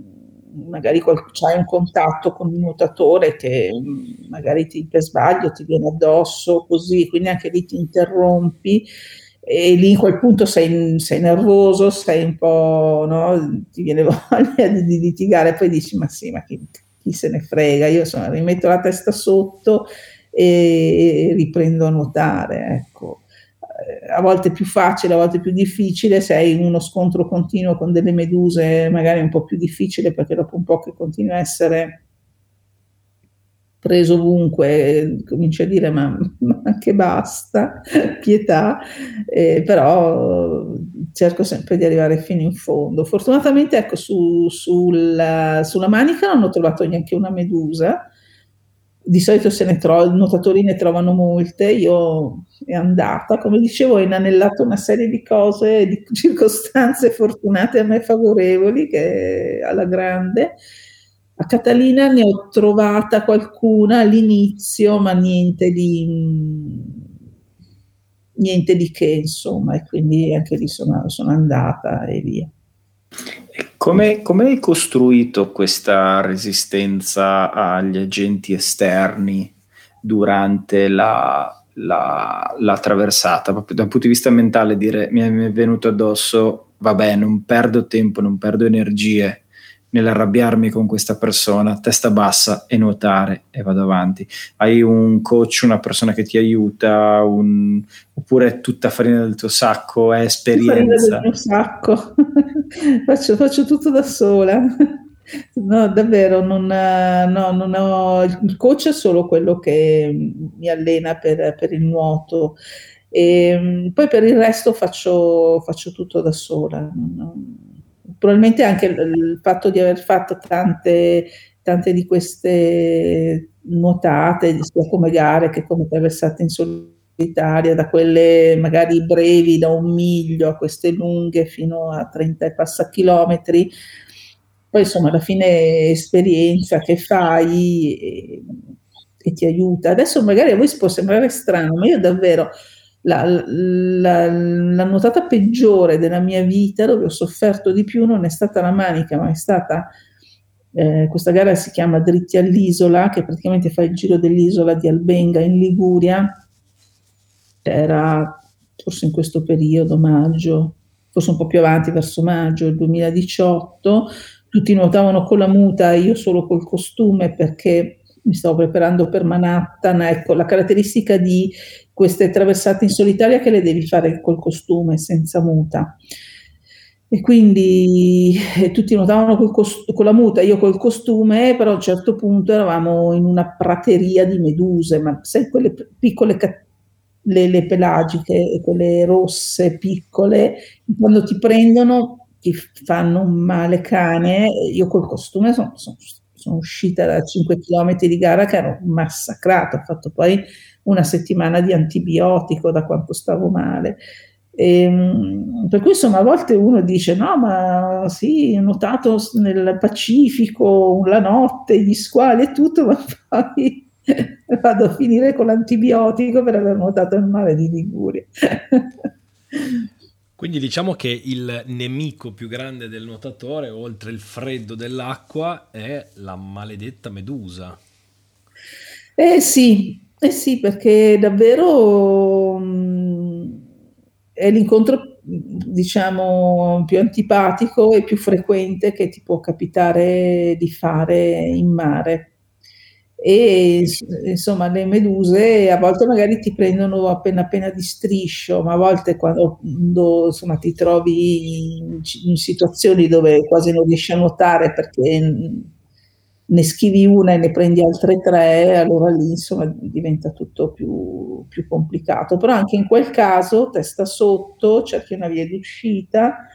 magari c'hai un contatto con un nuotatore che mm, magari ti, per sbaglio ti viene addosso così, quindi anche lì ti interrompi e lì in quel punto sei, sei nervoso, sei un po', no? ti viene voglia di, litigare, poi dici ma sì, ma chi, chi se ne frega, io insomma rimetto la testa sotto e riprendo a nuotare. Ecco. Eh, a volte è più facile, a volte è più difficile, se hai uno scontro continuo con delle meduse magari è un po' più difficile perché dopo un po' che continua a essere preso ovunque, cominci a dire ma, ma che basta, pietà, eh, però cerco sempre di arrivare fino in fondo. Fortunatamente ecco su, sulla, sulla manica non ho trovato neanche una medusa, di solito se ne tro- i nuotatori ne trovano molte, io è andata, come dicevo, ho inanellato una serie di cose, di circostanze fortunate a me favorevoli, che alla grande. A Catalina ne ho trovata qualcuna all'inizio, ma niente di, niente di che, insomma, e quindi anche lì sono, sono andata e via. Come, come hai costruito questa resistenza agli agenti esterni durante la, la, la traversata? Proprio dal punto di vista mentale, dire mi è venuto addosso, vabbè, non perdo tempo, non perdo energie, nell'arrabbiarmi con questa persona, testa bassa e nuotare e vado avanti. Hai un coach, una persona che ti aiuta, un... oppure è tutta farina del tuo sacco, è esperienza. Farina del mio sacco, faccio, faccio, tutto da sola. No, davvero, non, no, non ho, il coach è solo quello che mi allena per, per il nuoto. E ehm, poi per il resto faccio, faccio tutto da sola. Non, probabilmente anche il fatto di aver fatto tante, tante di queste nuotate, sia come gare che come traversate in solitaria, da quelle magari brevi da un miglio a queste lunghe fino a 30 e passa chilometri. Poi insomma alla fine esperienza che fai e ti aiuta. Adesso magari a voi può sembrare strano, ma io davvero la, la, la, nuotata peggiore della mia vita, dove ho sofferto di più, non è stata la manica, ma è stata eh, questa gara si chiama Dritti all'isola, che praticamente fa il giro dell'isola di Albenga in Liguria. Era forse in questo periodo, maggio, forse un po' più avanti, verso maggio del 2018. Tutti nuotavano con la muta, io solo col costume perché mi stavo preparando per Manhattan. Ecco, la caratteristica di queste traversate in solitaria che le devi fare col costume, senza muta. E quindi eh, tutti nuotavano cost- con la muta, io col costume, però a un certo punto eravamo in una prateria di meduse, ma sai quelle piccole cat- le, le pelagiche, quelle rosse piccole, quando ti prendono ti fanno un male cane. Io col costume sono, sono, sono uscita da 5 km di gara che ero massacrata, ho fatto poi una settimana di antibiotico da quanto stavo male. E, ehm, per cui insomma a volte uno dice no ma sì ho notato nel Pacifico la notte gli squali e tutto ma poi vado a finire con l'antibiotico per aver notato il mare di Liguria quindi diciamo che il nemico più grande del nuotatore oltre il freddo dell'acqua è la maledetta medusa. Eh sì eh sì perché davvero mh, è l'incontro diciamo più antipatico e più frequente che ti può capitare di fare in mare e insomma le meduse a volte magari ti prendono appena appena di striscio ma a volte quando insomma, ti trovi in, in situazioni dove quasi non riesci a nuotare perché ne schivi una e ne prendi altre tre, allora lì insomma diventa tutto più, più complicato. Però anche in quel caso, testa sotto, cerchi una via d'uscita.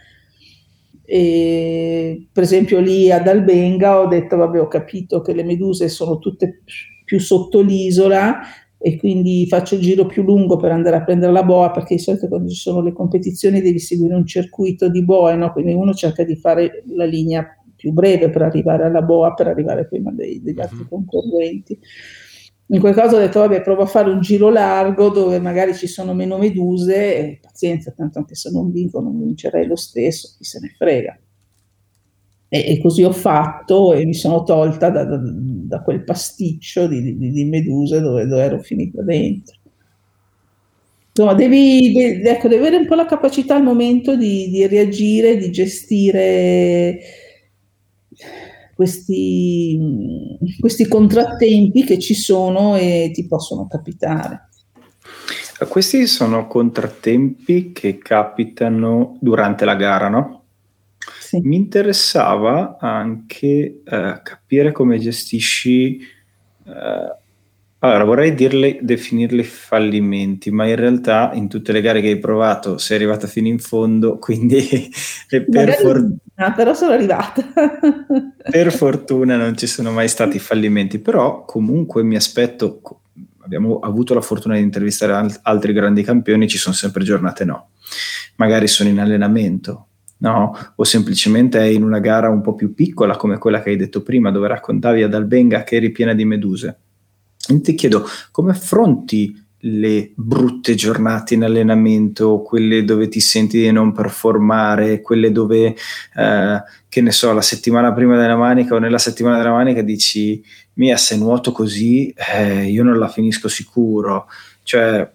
E, per esempio lì ad Albenga ho detto, vabbè, ho capito che le meduse sono tutte più sotto l'isola e quindi faccio il giro più lungo per andare a prendere la boa perché di solito quando ci sono le competizioni devi seguire un circuito di boe, no? quindi uno cerca di fare la linea più breve per arrivare alla boa, per arrivare prima dei, degli altri uh-huh. concorrenti. In quel caso ho detto, vabbè, provo a fare un giro largo dove magari ci sono meno meduse e pazienza, tanto anche se non vinco non vincerei lo stesso, chi se ne frega. E, e così ho fatto e mi sono tolta da, da, da quel pasticcio di, di, di meduse dove, dove, ero finita dentro. Insomma, devi, de, ecco, devi avere un po' la capacità al momento di, di reagire, di gestire questi, questi contrattempi che ci sono e ti possono capitare. Questi sono contrattempi che capitano durante la gara, no? Sì. Mi interessava anche eh, capire come gestisci eh, allora, vorrei dirle, definirli fallimenti, ma in realtà in tutte le gare che hai provato sei arrivata fino in fondo, quindi per, for- però sono arrivata. per fortuna non ci sono mai stati fallimenti, però comunque mi aspetto, abbiamo avuto la fortuna di intervistare altri grandi campioni, ci sono sempre giornate no. Magari sono in allenamento, no? O semplicemente è in una gara un po' più piccola come quella che hai detto prima, dove raccontavi ad Albenga che eri piena di meduse ti chiedo come affronti le brutte giornate in allenamento, quelle dove ti senti di non performare, quelle dove, eh, che ne so, la settimana prima della manica o nella settimana della manica dici, mia, se nuoto così, eh, io non la finisco sicuro. Cioè,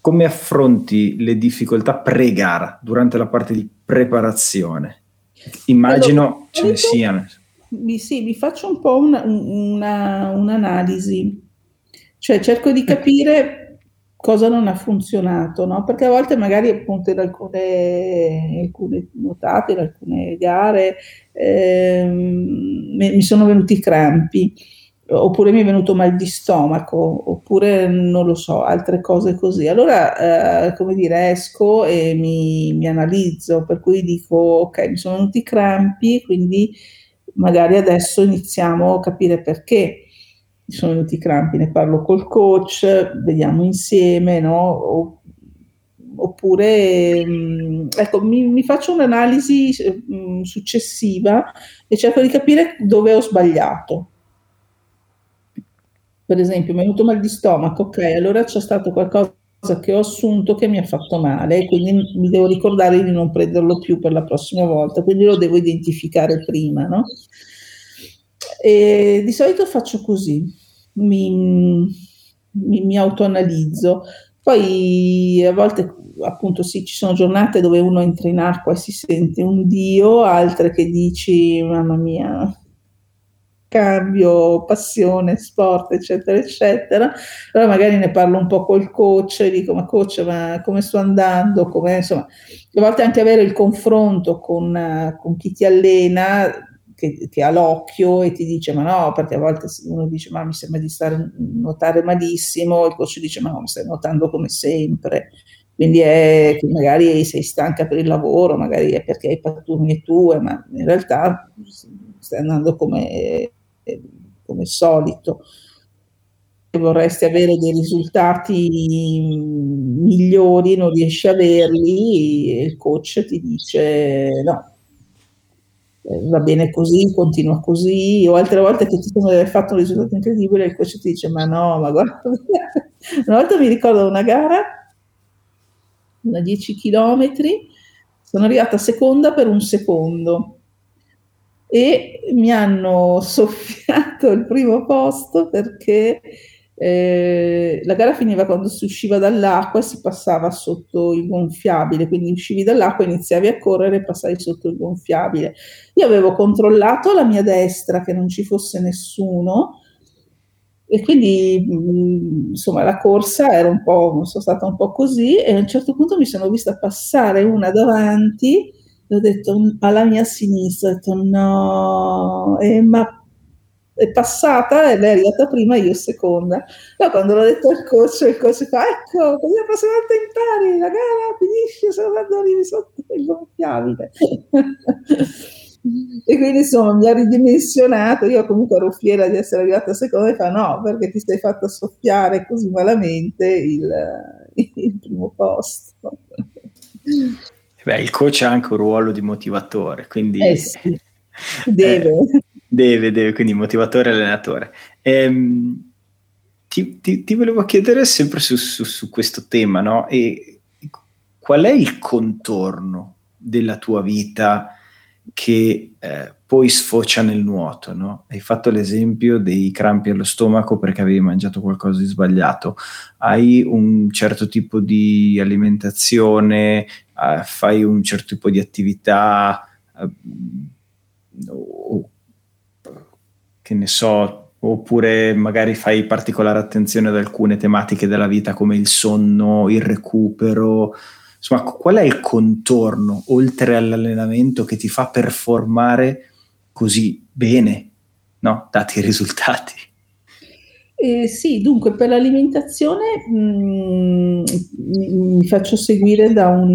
come affronti le difficoltà pre-gara durante la parte di preparazione? Immagino allora, ce ne siano mi, sì, mi faccio un po' una, una, un'analisi, cioè cerco di capire cosa non ha funzionato, no? perché a volte magari appunto in alcune, alcune nuotate, in alcune gare ehm, mi sono venuti crampi oppure mi è venuto mal di stomaco, oppure non lo so, altre cose così. Allora, eh, come dire, esco e mi, mi, analizzo, per cui dico, ok, mi sono venuti crampi, quindi magari adesso iniziamo a capire perché sono venuti i crampi, ne parlo col coach, vediamo insieme, no? oppure mm, ecco, mi, mi, faccio un'analisi mm, successiva e cerco di capire dove ho sbagliato. per esempio, mi è venuto mal di stomaco, ok, allora c'è stato qualcosa che ho assunto che mi ha fatto male, quindi mi devo ricordare di non prenderlo più per la prossima volta, quindi lo devo identificare prima, no? E di solito faccio così, mi, mi, mi autoanalizzo. Poi a volte appunto sì, ci sono giornate dove uno entra in acqua e si sente un dio, altre che dici mamma mia, cambio, passione, sport, eccetera, eccetera. Allora magari ne parlo un po' col coach e dico, ma coach, ma come sto andando? Come, insomma, a volte anche avere il confronto con, con chi ti allena, che, che, ha l'occhio e ti dice, ma no, perché a volte uno dice, ma mi sembra di stare nuotare malissimo, il coach dice, ma no, stai nuotando come sempre. Quindi è che magari sei stanca per il lavoro, magari è perché hai pattugne tue, ma in realtà stai andando come come solito. Vorresti avere dei risultati migliori, non riesci a averli, e il coach ti dice no, eh, va bene così, continua così, o altre volte che ti sembra di aver fatto un risultato incredibile, il coach ti dice ma no, ma guarda, una volta mi ricordo una gara, da 10 km, sono arrivata seconda per un secondo e mi hanno soffiato il primo posto perché eh, la gara finiva quando si usciva dall'acqua e si passava sotto il gonfiabile, quindi uscivi dall'acqua, iniziavi a correre e passavi sotto il gonfiabile. Io avevo controllato la mia destra che non ci fosse nessuno e quindi insomma la corsa era un po', sono stata un po' così e a un certo punto mi sono vista passare una davanti ho detto alla mia sinistra, ho detto no, e, ma è passata e lei è arrivata prima, io seconda. Poi quando l'ho detto al coach, il coach fa, ecco, così la prossima volta impari, la gara finisce solo quando arrivi sotto il gonfiabile. e quindi insomma mi ha ridimensionato, io comunque ero fiera di essere arrivata seconda e fa no, perché ti sei fatta soffiare così malamente il, il primo posto. Beh, il coach ha anche un ruolo di motivatore, quindi... Eh sì, deve. Eh, deve, deve, quindi motivatore e allenatore. Ehm, ti, ti, ti, volevo chiedere sempre su, su, su questo tema, no? E qual è il contorno della tua vita che eh, poi sfocia nel nuoto, no? Hai fatto l'esempio dei crampi allo stomaco perché avevi mangiato qualcosa di sbagliato. Hai un certo tipo di alimentazione, eh, fai un certo tipo di attività, eh, o, che ne so, oppure magari fai particolare attenzione ad alcune tematiche della vita come il sonno, il recupero. Insomma, qual è il contorno oltre all'allenamento che ti fa performare così bene, no? dati i risultati? Eh, sì, dunque per l'alimentazione mh, mm, mi faccio seguire da un,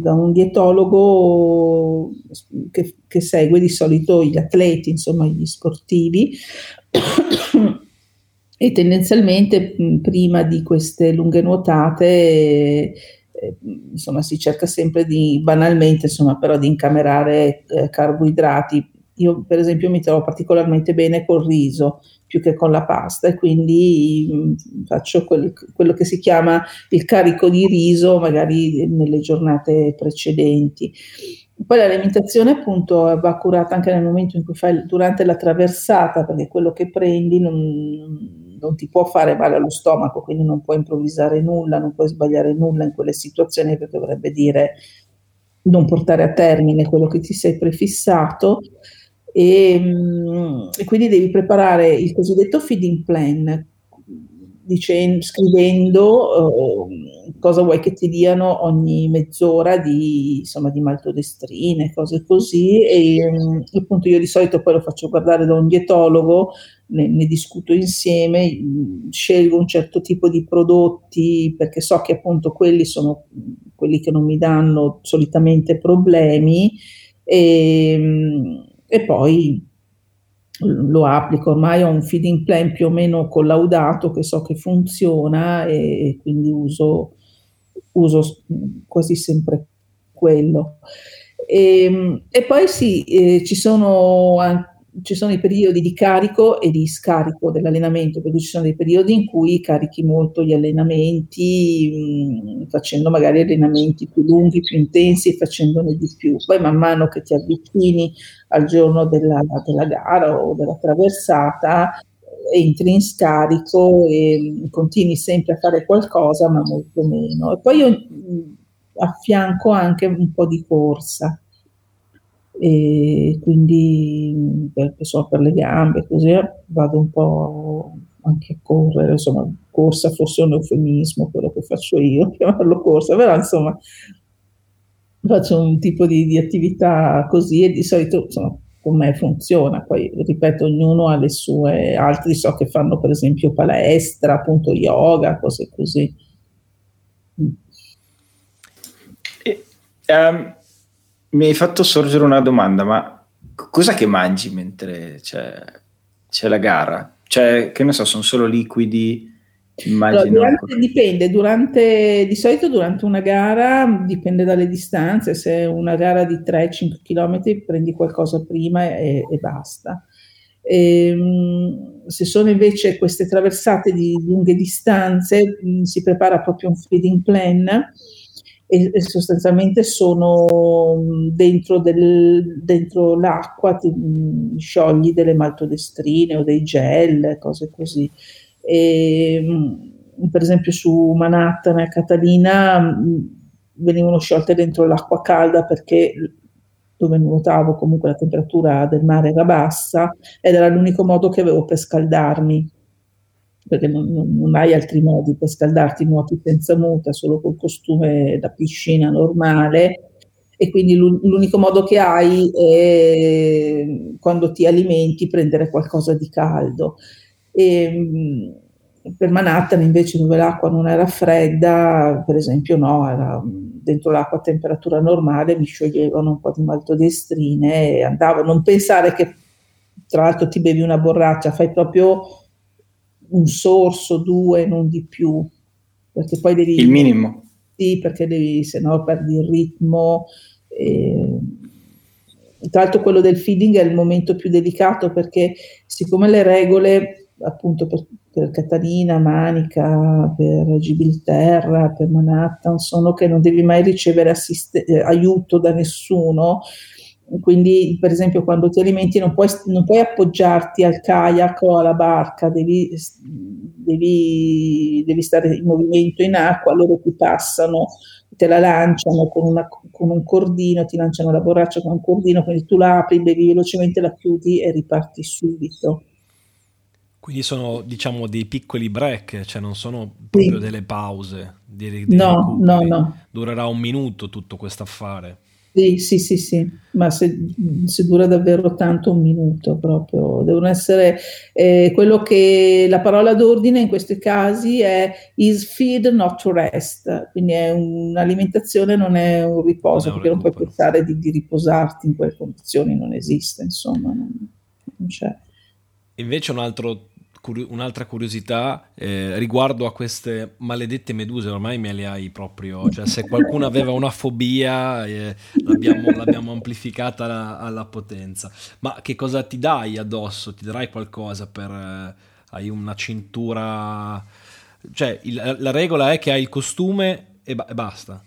da un dietologo che, che, segue di solito gli atleti, insomma gli sportivi e tendenzialmente mh, prima di queste lunghe nuotate eh, insomma si cerca sempre di banalmente insomma però di incamerare eh, carboidrati. Io per esempio mi trovo particolarmente bene col riso più che con la pasta e quindi faccio quel, quello che si chiama il carico di riso magari nelle giornate precedenti. Poi l'alimentazione appunto va curata anche nel momento in cui fai durante la traversata perché quello che prendi non, non ti può fare male allo stomaco, quindi non puoi improvvisare nulla, non puoi sbagliare nulla in quelle situazioni perché dovrebbe dire non portare a termine quello che ti sei prefissato e, mm, e quindi devi preparare il cosiddetto feeding plan, dicendo, scrivendo uh, cosa vuoi che ti diano ogni mezz'ora di, insomma, di maltodestrine, cose così. E um, appunto io di solito poi lo faccio guardare da un dietologo, ne, ne, discuto insieme, scelgo un certo tipo di prodotti perché so che appunto quelli sono quelli che non mi danno solitamente problemi. E, e poi lo applico, ormai ho un feeding plan più o meno collaudato che so che funziona e, quindi uso, uso quasi sempre quello. E, e poi sì, eh, ci sono ci sono i periodi di carico e di scarico dell'allenamento, per cui ci sono dei periodi in cui carichi molto gli allenamenti, mh, mm, facendo magari allenamenti più lunghi, più intensi facendone di più. Poi man mano che ti avvicini al giorno della, della gara o della traversata, entri in scarico e continui sempre a fare qualcosa, ma molto meno. E poi io mm, affianco anche un po' di corsa e quindi per, so, per le gambe così vado un po' anche a correre, insomma corsa forse è un eufemismo quello che faccio io, chiamarlo corsa, però insomma faccio un tipo di, di attività così e di solito insomma con me funziona, poi ripeto ognuno ha le sue, altri so che fanno per esempio palestra, appunto yoga, cose così. E, um mi hai fatto sorgere una domanda, ma cosa che mangi mentre c'è, c'è la gara? Cioè, che ne so, sono solo liquidi? Immagino. Allora, durante, dipende, durante, di solito durante una gara dipende dalle distanze, se è una gara di 3-5 km prendi qualcosa prima e, e basta. E, ehm, se sono invece queste traversate di lunghe distanze, si prepara proprio un feeding plan e, e sostanzialmente sono dentro, del, dentro l'acqua, ti sciogli delle maltodestrine o dei gel, cose così. E, per esempio su Manhattan e Catalina venivano sciolte dentro l'acqua calda perché dove nuotavo comunque la temperatura del mare era bassa ed era l'unico modo che avevo per scaldarmi perché non, non, hai altri modi per scaldarti, nuoti senza muta, solo col costume da piscina normale e quindi l'unico modo che hai è quando ti alimenti prendere qualcosa di caldo. E, per Manhattan invece dove l'acqua non era fredda, per esempio no, era dentro l'acqua a temperatura normale, mi scioglievano un po' di maltodestrine e andavo, non pensare che tra l'altro ti bevi una borraccia, fai proprio un sorso, due, non di più. Perché poi devi... Il minimo. Sì, perché devi, se no perdi il ritmo. E... Tra l'altro quello del feeding è il momento più delicato perché siccome le regole appunto per, per Catalina, Manica, per Gibilterra, per Manhattan sono che non devi mai ricevere assiste- eh, aiuto da nessuno, quindi, per esempio, quando ti alimenti non puoi, non puoi appoggiarti al kayak o alla barca, devi, devi, devi, stare in movimento in acqua, loro ti passano, te la lanciano con, una, con, un cordino, ti lanciano la borraccia con un cordino, quindi tu la apri, bevi velocemente, la chiudi e riparti subito. Quindi sono, diciamo, dei piccoli break, cioè non sono proprio sì. delle pause. Dei, dei no, no, no. Durerà un minuto tutto questo affare. Sì, sì, sì, sì, ma se, se, dura davvero tanto un minuto proprio, devono essere eh, quello che la parola d'ordine in questi casi è is feed not to rest, quindi è un'alimentazione, non è un riposo, non perché non puoi pensare di, di, riposarti in quelle condizioni, non esiste, insomma, non, non c'è. Invece un altro un'altra curiosità eh, riguardo a queste maledette meduse, ormai me le hai proprio, cioè se qualcuno aveva una fobia eh, l'abbiamo, l'abbiamo, amplificata alla, alla, potenza. Ma che cosa ti dai addosso? Ti darai qualcosa per... Eh, hai una cintura... Cioè il, la regola è che hai il costume e, ba- e basta.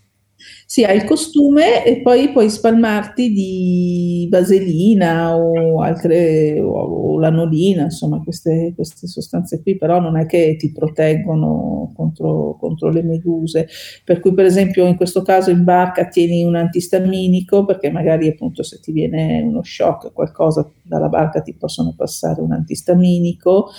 Sì, hai il costume e poi puoi spalmarti di vaselina o, altre, o, o lanolina, insomma queste, queste, sostanze qui, però non è che ti proteggono contro, contro, le meduse. Per cui per esempio in questo caso in barca tieni un antistaminico perché magari appunto se ti viene uno shock o qualcosa dalla barca ti possono passare un antistaminico.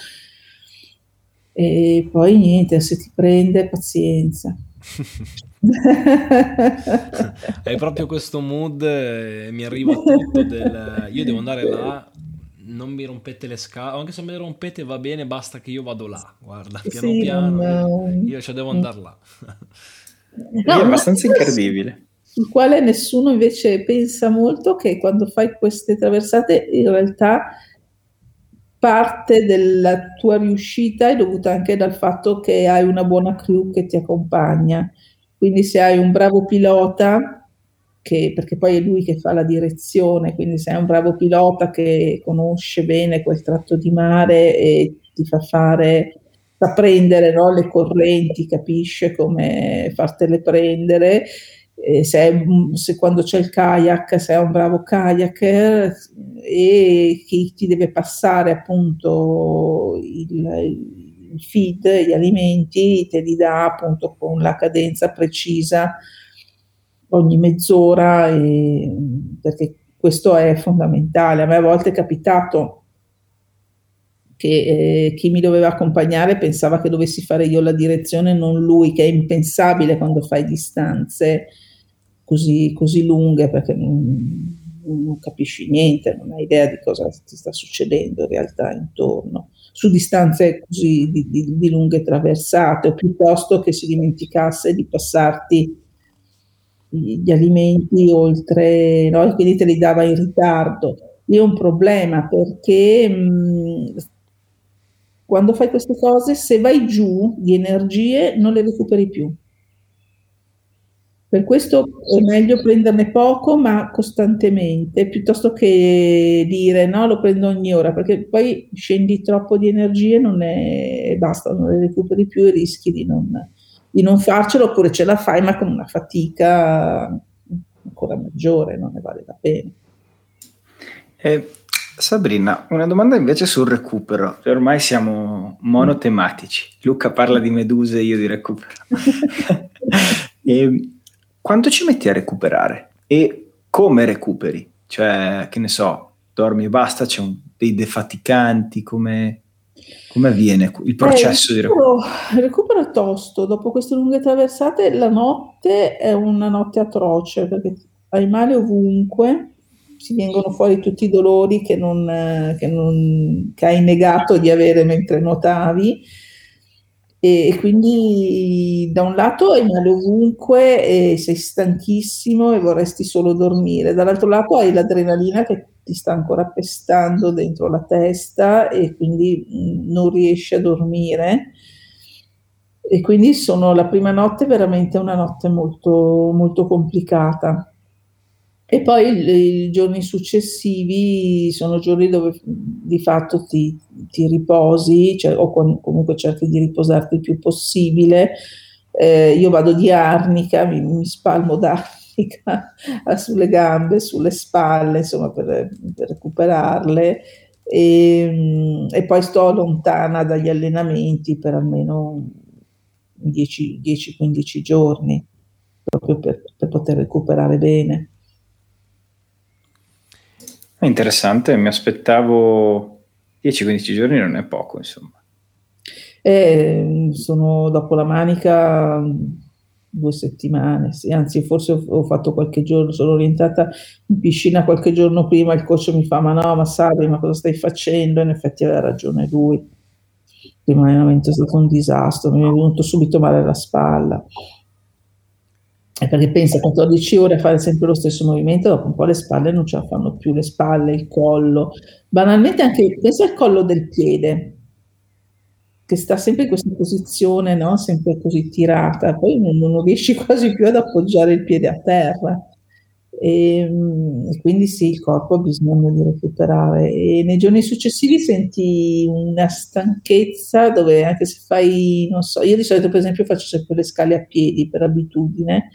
E poi niente, se ti prende pazienza. Hai proprio questo mood e mi arriva tutto del io devo andare là, non mi rompete le scale, anche se me le rompete va bene, basta che io vado là, guarda, piano sì, piano, non... io ci devo andare là. No, è abbastanza incredibile. Sul quale nessuno invece pensa molto che quando fai queste traversate in realtà parte della tua riuscita è dovuta anche dal fatto che hai una buona crew che ti accompagna. Quindi se hai un bravo pilota che, perché poi è lui che fa la direzione, quindi se è un bravo pilota che conosce bene quel tratto di mare e ti fa fare, fa prendere no, le correnti, capisce come fartele prendere, se, se, quando c'è il kayak, se è un bravo kayaker e chi ti deve passare appunto il, il feed, gli alimenti, te li dà appunto con la cadenza precisa ogni mezz'ora, e, perché questo è fondamentale. A me a volte è capitato che eh, chi mi doveva accompagnare pensava che dovessi fare io la direzione, non lui, che è impensabile quando fai distanze così, così lunghe perché non, non, capisci niente, non hai idea di cosa ti sta succedendo in realtà intorno, su distanze così di, di, di lunghe traversate, o piuttosto che si dimenticasse di passarti gli alimenti oltre, no? quindi te li dava in ritardo. Lì è un problema perché mh, quando fai queste cose, se vai giù di energie, non le recuperi più. Per questo è meglio prenderne poco, ma costantemente, piuttosto che dire no, lo prendo ogni ora, perché poi scendi troppo di energie, non è, basta, non le recuperi più e rischi di non, di non farcelo, oppure ce la fai, ma con una fatica ancora maggiore, non ne vale la pena. Eh, Sabrina, una domanda invece sul recupero. Ormai siamo monotematici. Luca parla di meduse, io di recupero. e, quanto ci metti a recuperare e come recuperi? Cioè, che ne so, dormi e basta, c'è un, dei defaticanti, come, come avviene il processo eh, di recupero? Recupero tosto, dopo queste lunghe traversate la notte è una notte atroce perché hai male ovunque, si vengono fuori tutti i dolori che, non, che, non, che hai negato di avere mentre nuotavi e, quindi da un lato hai male ovunque e sei stanchissimo e vorresti solo dormire, dall'altro lato hai l'adrenalina che ti sta ancora pestando dentro la testa e quindi mh, non riesci a dormire. E quindi sono la prima notte veramente una notte molto, molto complicata. E poi i giorni successivi sono giorni dove di fatto ti, ti riposi, cioè, o con, comunque cerchi di riposarti il più possibile. Eh, io vado di arnica, mi, mi spalmo d'arnica sulle gambe, sulle spalle, insomma, per, per recuperarle. E, e, poi sto lontana dagli allenamenti per almeno 10-15 giorni, proprio per, per poter recuperare bene. È interessante, mi aspettavo 10-15 giorni, non è poco, insomma. Eh, sono dopo la manica due settimane, sì, anzi forse ho, fatto qualche giorno, sono orientata in piscina qualche giorno prima, il coach mi fa ma no, ma Sabri, ma cosa stai facendo? In effetti aveva ragione lui, il primo allenamento è stato un disastro, mi è venuto subito male alla spalla perché pensa 14 ore a fare sempre lo stesso movimento, dopo un po' le spalle non ce la fanno più, le spalle, il collo, banalmente anche, pensa al collo del piede, che sta sempre in questa posizione, no? sempre così tirata, poi non, non riesci quasi più ad appoggiare il piede a terra. E, ehm, quindi sì, il corpo ha bisogno di recuperare e nei giorni successivi senti una stanchezza dove anche se fai, non so, io di solito per esempio faccio sempre le scale a piedi per abitudine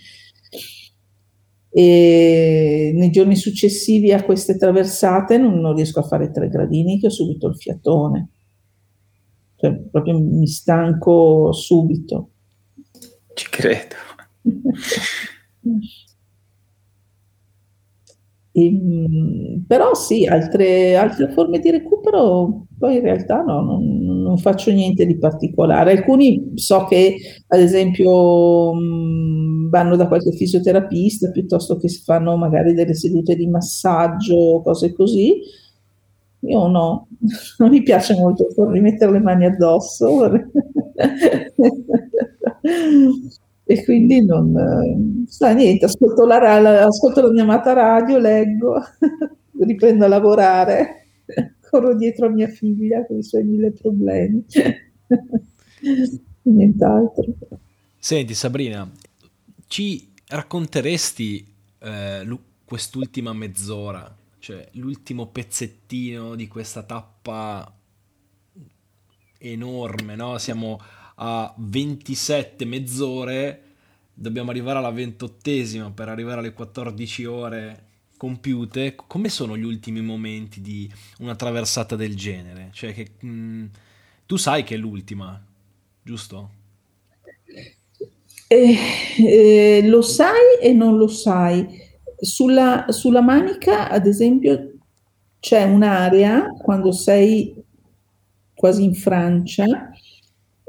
e nei giorni successivi a queste traversate non, non riesco a fare tre gradini che ho subito il fiatone, cioè proprio mi stanco subito. Ci credo. Ehm, però sì, altre, altre, forme di recupero, poi in realtà no, non, non, faccio niente di particolare. Alcuni so che ad esempio mh, vanno da qualche fisioterapista piuttosto che si fanno magari delle sedute di massaggio, cose così. Io no, non mi piace molto rimettere le mani addosso. e quindi non sa niente, ascolto la, ascolto la mia amata radio, leggo, riprendo a lavorare, corro dietro a mia figlia con i suoi mille problemi, nient'altro. Senti Sabrina, ci racconteresti eh, quest'ultima mezz'ora, cioè l'ultimo pezzettino di questa tappa enorme, no? Siamo a 27 mezz'ore, dobbiamo arrivare alla ventottesima per arrivare alle 14 ore compiute. Come sono gli ultimi momenti di una traversata del genere? Cioè che mh, mm, tu sai che è l'ultima, giusto? Eh, eh, lo sai e non lo sai. Sulla, sulla manica, ad esempio, c'è un'area quando sei quasi in Francia,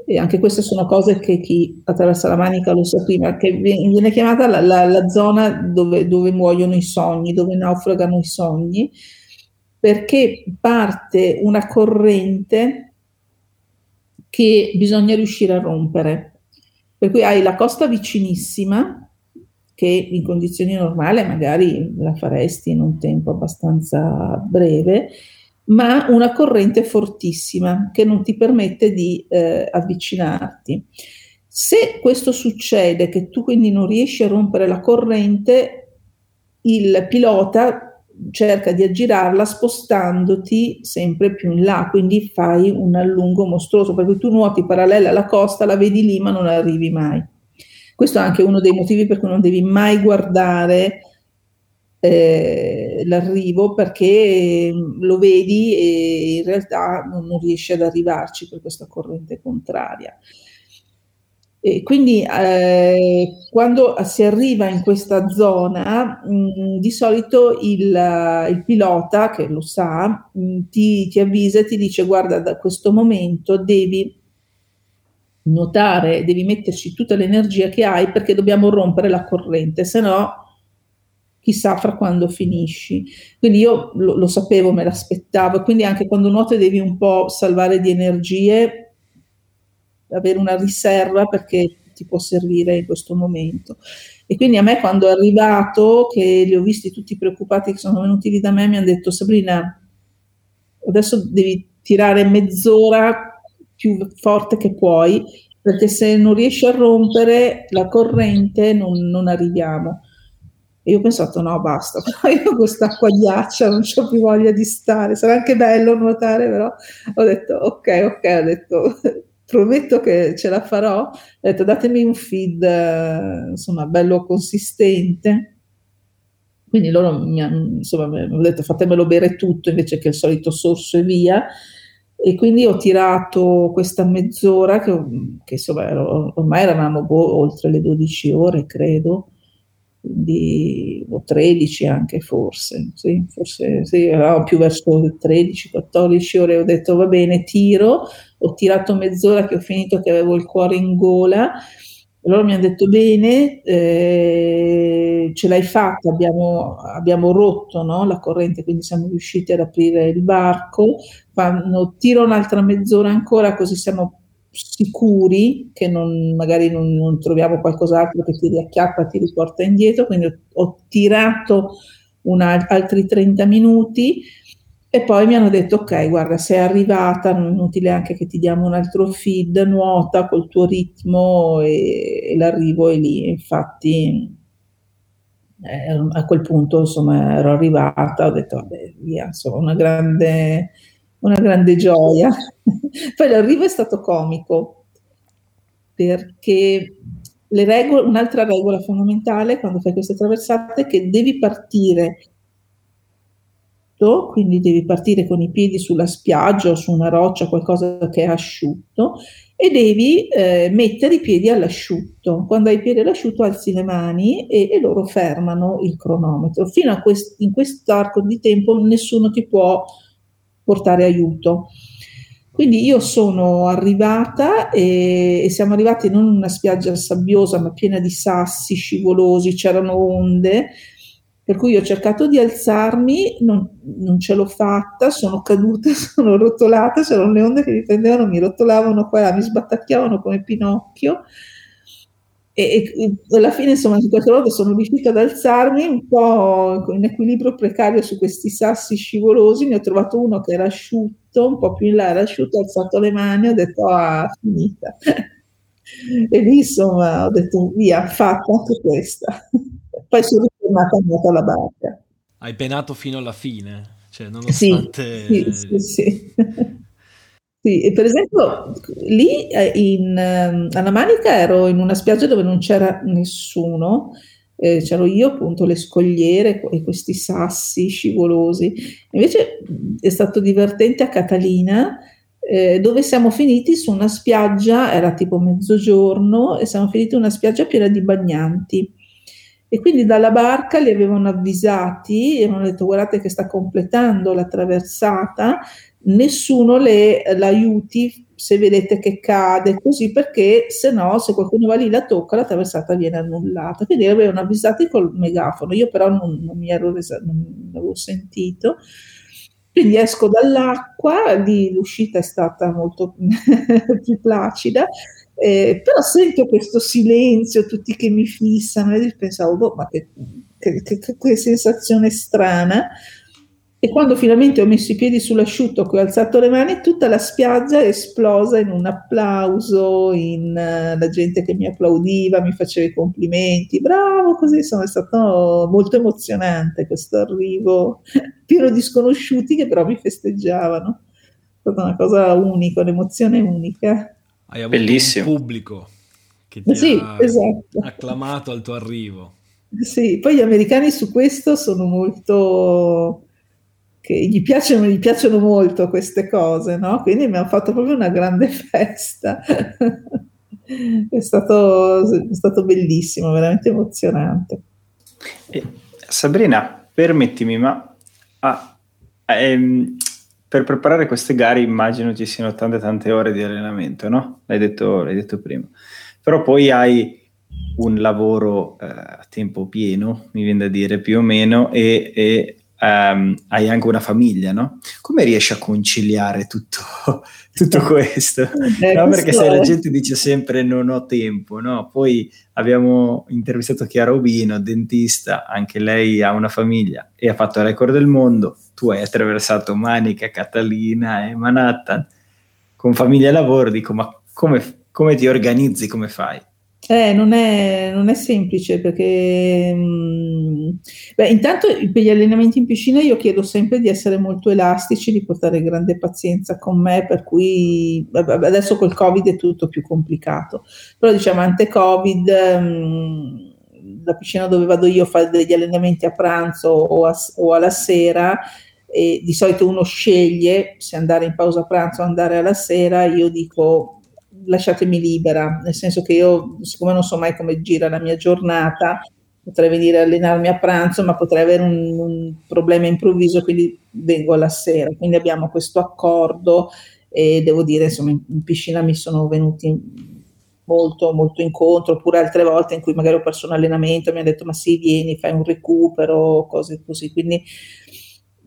e anche queste sono cose che chi attraversa la manica lo sa prima, che viene chiamata la, la, la zona dove, dove, muoiono i sogni, dove naufragano i sogni, perché parte una corrente che bisogna riuscire a rompere. Per cui hai la costa vicinissima, che in condizioni normali magari la faresti in un tempo abbastanza breve, ma una corrente fortissima che non ti permette di eh, avvicinarti. Se questo succede, che tu quindi non riesci a rompere la corrente, il pilota cerca di aggirarla spostandoti sempre più in là, quindi fai un allungo mostruoso, perché tu nuoti parallela alla costa, la vedi lì ma non arrivi mai. Questo è anche uno dei motivi per cui non devi mai guardare eh, l'arrivo perché mm, lo vedi e in realtà non, riesci ad arrivarci per questa corrente contraria. E quindi eh, quando si arriva in questa zona, mh, mm, di solito il, il, pilota, che lo sa, mh, mm, ti, ti, avvisa e ti dice guarda da questo momento devi nuotare, devi metterci tutta l'energia che hai perché dobbiamo rompere la corrente, se no chissà fra quando finisci. Quindi io lo, lo sapevo, me l'aspettavo, quindi anche quando nuoti devi un po' salvare di energie, avere una riserva perché ti può servire in questo momento. E quindi a me quando è arrivato, che li ho visti tutti preoccupati che sono venuti lì da me, mi hanno detto Sabrina, adesso devi tirare mezz'ora più forte che puoi, perché se non riesci a rompere la corrente non, non arriviamo. E io ho pensato, no, basta, però io con quest'acqua ghiaccia non ho più voglia di stare. Sarà anche bello nuotare, però ho detto, ok, ok, ho detto, prometto che ce la farò. Ho detto, datemi un feed, insomma, bello consistente. Quindi loro mi hanno, insomma, mi hanno detto, fatemelo bere tutto invece che il solito sorso e via. E quindi ho tirato questa mezz'ora, che, che insomma, ormai eravamo boh, oltre le 12 ore, credo di o 13 anche forse, sì, forse sì, eravamo più verso 13-14 ore, ho detto va bene, tiro, ho tirato mezz'ora che ho finito che avevo il cuore in gola, allora mi hanno detto bene, eh, ce l'hai fatta, abbiamo, abbiamo rotto no, la corrente, quindi siamo riusciti ad aprire il barco, fanno, tiro un'altra mezz'ora ancora così siamo sicuri che non, magari non, non, troviamo qualcos'altro che ti riacchiappa, ti riporta indietro, quindi ho, ho tirato una, altri 30 minuti e poi mi hanno detto ok guarda sei arrivata, non è inutile anche che ti diamo un altro feed, nuota col tuo ritmo e, e l'arrivo è lì, infatti eh, a quel punto insomma ero arrivata, ho detto vabbè via, insomma una grande una grande gioia. Poi l'arrivo è stato comico, perché regole, un'altra regola fondamentale quando fai queste traversate è che devi partire, quindi devi partire con i piedi sulla spiaggia o su una roccia, qualcosa che è asciutto, e devi eh, mettere i piedi all'asciutto. Quando hai i piedi all'asciutto alzi le mani e, e loro fermano il cronometro. Fino a quest- in quest'arco di tempo nessuno ti può portare aiuto. Quindi io sono arrivata e, e, siamo arrivati non in una spiaggia sabbiosa ma piena di sassi scivolosi, c'erano onde, per cui ho cercato di alzarmi, non, non ce l'ho fatta, sono caduta, sono rotolata, c'erano le onde che mi prendevano, mi rotolavano qua, mi sbattacchiavano come Pinocchio e, e, alla fine insomma in qualche modo sono riuscita ad alzarmi un po' in equilibrio precario su questi sassi scivolosi ne ho trovato uno che era asciutto un po' più in là era asciutto ho alzato le mani ho detto ah finita e lì insomma ho detto via fatta anche questa poi sono tornata andata alla barca. Hai penato fino alla fine, cioè nonostante... Sì, sì, sì, sì. Sì. e per esempio lì eh, in, ehm, alla Manica ero in una spiaggia dove non c'era nessuno, eh, c'ero io appunto le scogliere e questi sassi scivolosi. Invece è stato divertente a Catalina eh, dove siamo finiti su una spiaggia, era tipo mezzogiorno, e siamo finiti in una spiaggia piena di bagnanti. E quindi dalla barca li avevano avvisati e avevano detto guardate che sta completando la traversata, nessuno le l'aiuti se vedete che cade così perché se no se qualcuno va lì la tocca la traversata viene annullata. Quindi avevano avvisati col megafono. Io però non, non mi ero resa, non avevo sentito. Quindi esco dall'acqua, lì l'uscita è stata molto più placida, eh, però sento questo silenzio, tutti che mi fissano e pensavo, boh, ma che, che, che, che sensazione strana. E quando finalmente ho messo i piedi sull'asciutto, che ho alzato le mani, tutta la spiaggia è esplosa in un applauso, in uh, la gente che mi applaudiva, mi faceva i complimenti, bravo, così insomma è stato molto emozionante questo arrivo pieno di sconosciuti che però mi festeggiavano. È stata una cosa unica, un'emozione unica. Hai avuto Bellissimo. un pubblico che ti sì, ha esatto. acclamato al tuo arrivo. Sì, poi gli americani su questo sono molto che gli piacciono, gli piacciono molto queste cose, no? Quindi mi hanno fatto proprio una grande festa. è, stato, è stato bellissimo, veramente emozionante. Sabrina, permettimi, ma ah, ehm, per preparare queste gare immagino ci siano tante tante ore di allenamento, no? L'hai detto, l'hai detto prima. Però poi hai un lavoro eh, a tempo pieno, mi viene da dire più o meno, e, e um, hai anche una famiglia, no? Come riesci a conciliare tutto, tutto questo? Eh, no, perché sai, la gente dice sempre non ho tempo, no? Poi abbiamo intervistato Chiara Obino, dentista, anche lei ha una famiglia e ha fatto il record del mondo, tu hai attraversato Manica, Catalina e Manhattan con famiglia e lavoro, dico ma come, come ti organizzi, come fai? Eh, non è, non è semplice perché, mh, mm, beh, intanto per gli allenamenti in piscina io chiedo sempre di essere molto elastici, di portare grande pazienza con me, per cui adesso col Covid è tutto più complicato, però diciamo ante Covid mm, la piscina dove vado io a fare degli allenamenti a pranzo o, a, o alla sera e di solito uno sceglie se andare in pausa pranzo o andare alla sera, io dico lasciatemi libera, nel senso che io, siccome non so mai come gira la mia giornata, potrei venire a allenarmi a pranzo, ma potrei avere un, un problema improvviso, quindi vengo alla sera. Quindi abbiamo questo accordo e devo dire, insomma, in, in piscina mi sono venuti molto, molto incontro, oppure altre volte in cui magari ho perso un allenamento, mi ha detto ma sì, vieni, fai un recupero, cose così. Quindi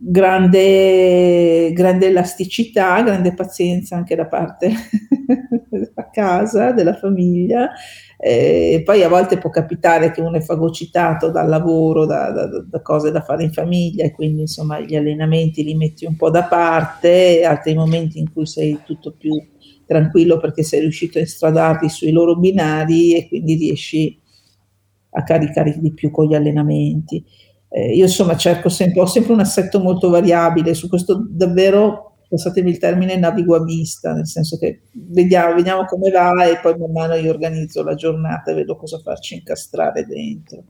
grande, grande elasticità, grande pazienza anche da parte a casa, della famiglia. E poi a volte può capitare che uno è fagocitato dal lavoro, da, da, da, cose da fare in famiglia e quindi insomma gli allenamenti li metti un po' da parte, altri momenti in cui sei tutto più tranquillo perché sei riuscito a instradarti sui loro binari e quindi riesci a caricare di più con gli allenamenti. Eh, io insomma cerco sempre, ho sempre un assetto molto variabile, su questo davvero, passatemi il termine, navigo a vista, nel senso che vediamo, vediamo come va e poi man mano io organizzo la giornata e vedo cosa farci incastrare dentro.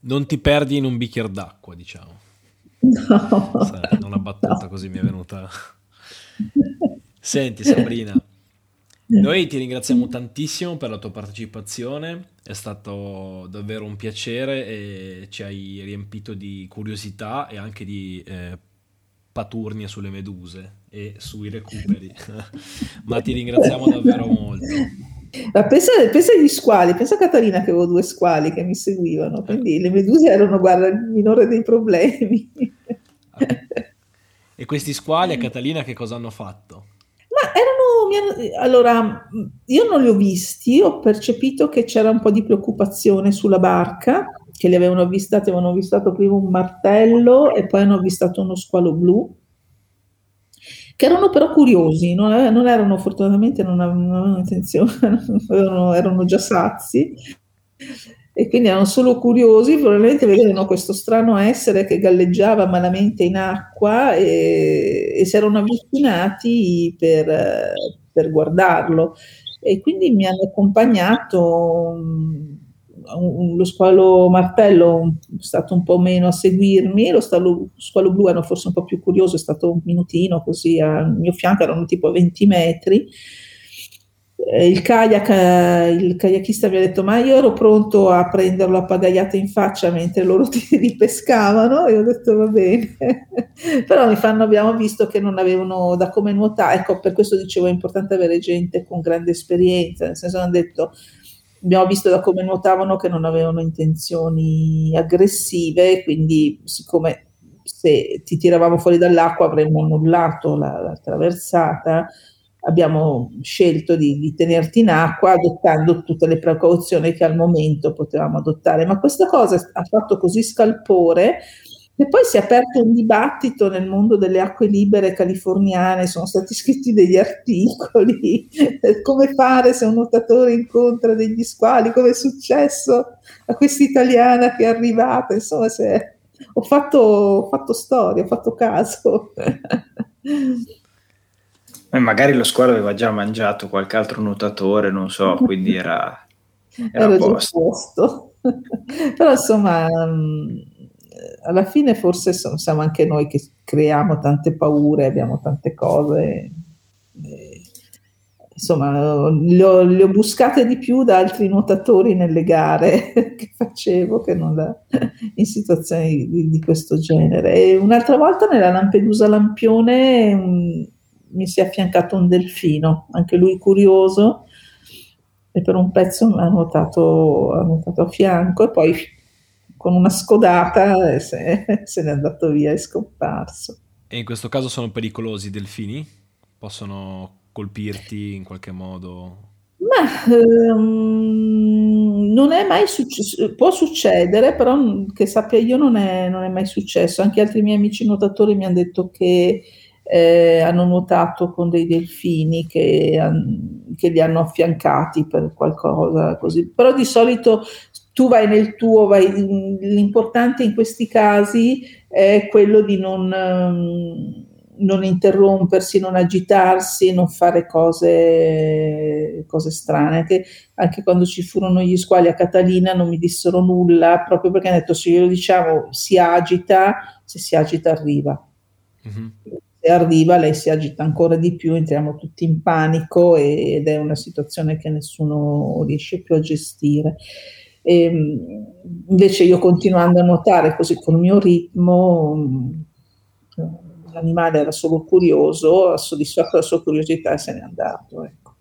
Non ti perdi in un bicchiere d'acqua, diciamo. No. Sai, una battuta no. così mi è venuta. Senti Sabrina, noi ti ringraziamo tantissimo per la tua partecipazione, è stato davvero un piacere e ci hai riempito di curiosità e anche di eh, paturnia sulle meduse e sui recuperi, ma ti ringraziamo davvero molto. Ma pensa, pensa, agli squali, pensa a Catalina che avevo due squali che mi seguivano, quindi le meduse erano, guarda, il minore dei problemi. e questi squali a Catalina che cosa hanno fatto? Ma erano, allora, io non li ho visti, ho percepito che c'era un po' di preoccupazione sulla barca, che li avevano avvistati, avevano avvistato prima un martello e poi hanno avvistato uno squalo blu, che erano però curiosi, non, non erano fortunatamente, non avevano intenzione, erano, erano già sazi. e quindi erano solo curiosi, probabilmente vedevano questo strano essere che galleggiava malamente in acqua e, e si erano avvicinati per, per, guardarlo. E quindi mi hanno accompagnato un, lo squalo martello è stato un po' meno a seguirmi, lo squalo, blu era forse un po' più curioso, è stato un minutino così al mio fianco, erano tipo 20 metri il kayak, eh, il kayakista mi ha detto ma io ero pronto a prenderlo a pagaiate in faccia mentre loro ti ripescavano. E ho detto va bene. Però mi fanno, abbiamo visto che non avevano da come nuotare. Ecco per questo dicevo è importante avere gente con grande esperienza. Nel senso hanno detto abbiamo visto da come nuotavano che non avevano intenzioni aggressive quindi siccome se ti tiravamo fuori dall'acqua avremmo annullato la, la traversata abbiamo scelto di, di, tenerti in acqua adottando tutte le precauzioni che al momento potevamo adottare. Ma questa cosa ha fatto così scalpore che poi si è aperto un dibattito nel mondo delle acque libere californiane, sono stati scritti degli articoli, come fare se un nuotatore incontra degli squali, come è successo a questa italiana che è arrivata, insomma ho, fatto, ho fatto storia, ho fatto caso. E magari lo squalo aveva già mangiato qualche altro nuotatore, non so, quindi era, era, era posto. posto. Però insomma, mm, alla fine forse siamo anche noi che creiamo tante paure, abbiamo tante cose. insomma, le ho, le ho, buscate di più da altri nuotatori nelle gare che facevo che non da, in situazioni di, di, questo genere. E un'altra volta nella Lampedusa Lampione mm, mi si è affiancato un delfino, anche lui curioso, e per un pezzo mi ha nuotato, ha nuotato a fianco e poi con una scodata se, se n'è andato via, è scomparso. E in questo caso sono pericolosi i delfini? Possono colpirti in qualche modo? Ma um, non è mai successo, può succedere, però che sappia io non è, non è mai successo. Anche altri miei amici nuotatori mi hanno detto che eh, hanno nuotato con dei delfini che, che, li hanno affiancati per qualcosa così. Però di solito tu vai nel tuo, vai, l'importante in questi casi è quello di non, um, non interrompersi, non agitarsi, non fare cose, cose strane. Che anche quando ci furono gli squali a Catalina non mi dissero nulla, proprio perché hanno detto se glielo diciamo si agita, se si agita arriva. Mm-hmm se arriva lei si agita ancora di più, entriamo tutti in panico ed è una situazione che nessuno riesce più a gestire. E, ehm, invece io continuando a nuotare così col mio ritmo, l'animale era solo curioso, ha soddisfatto la sua curiosità e se n'è andato. Ecco.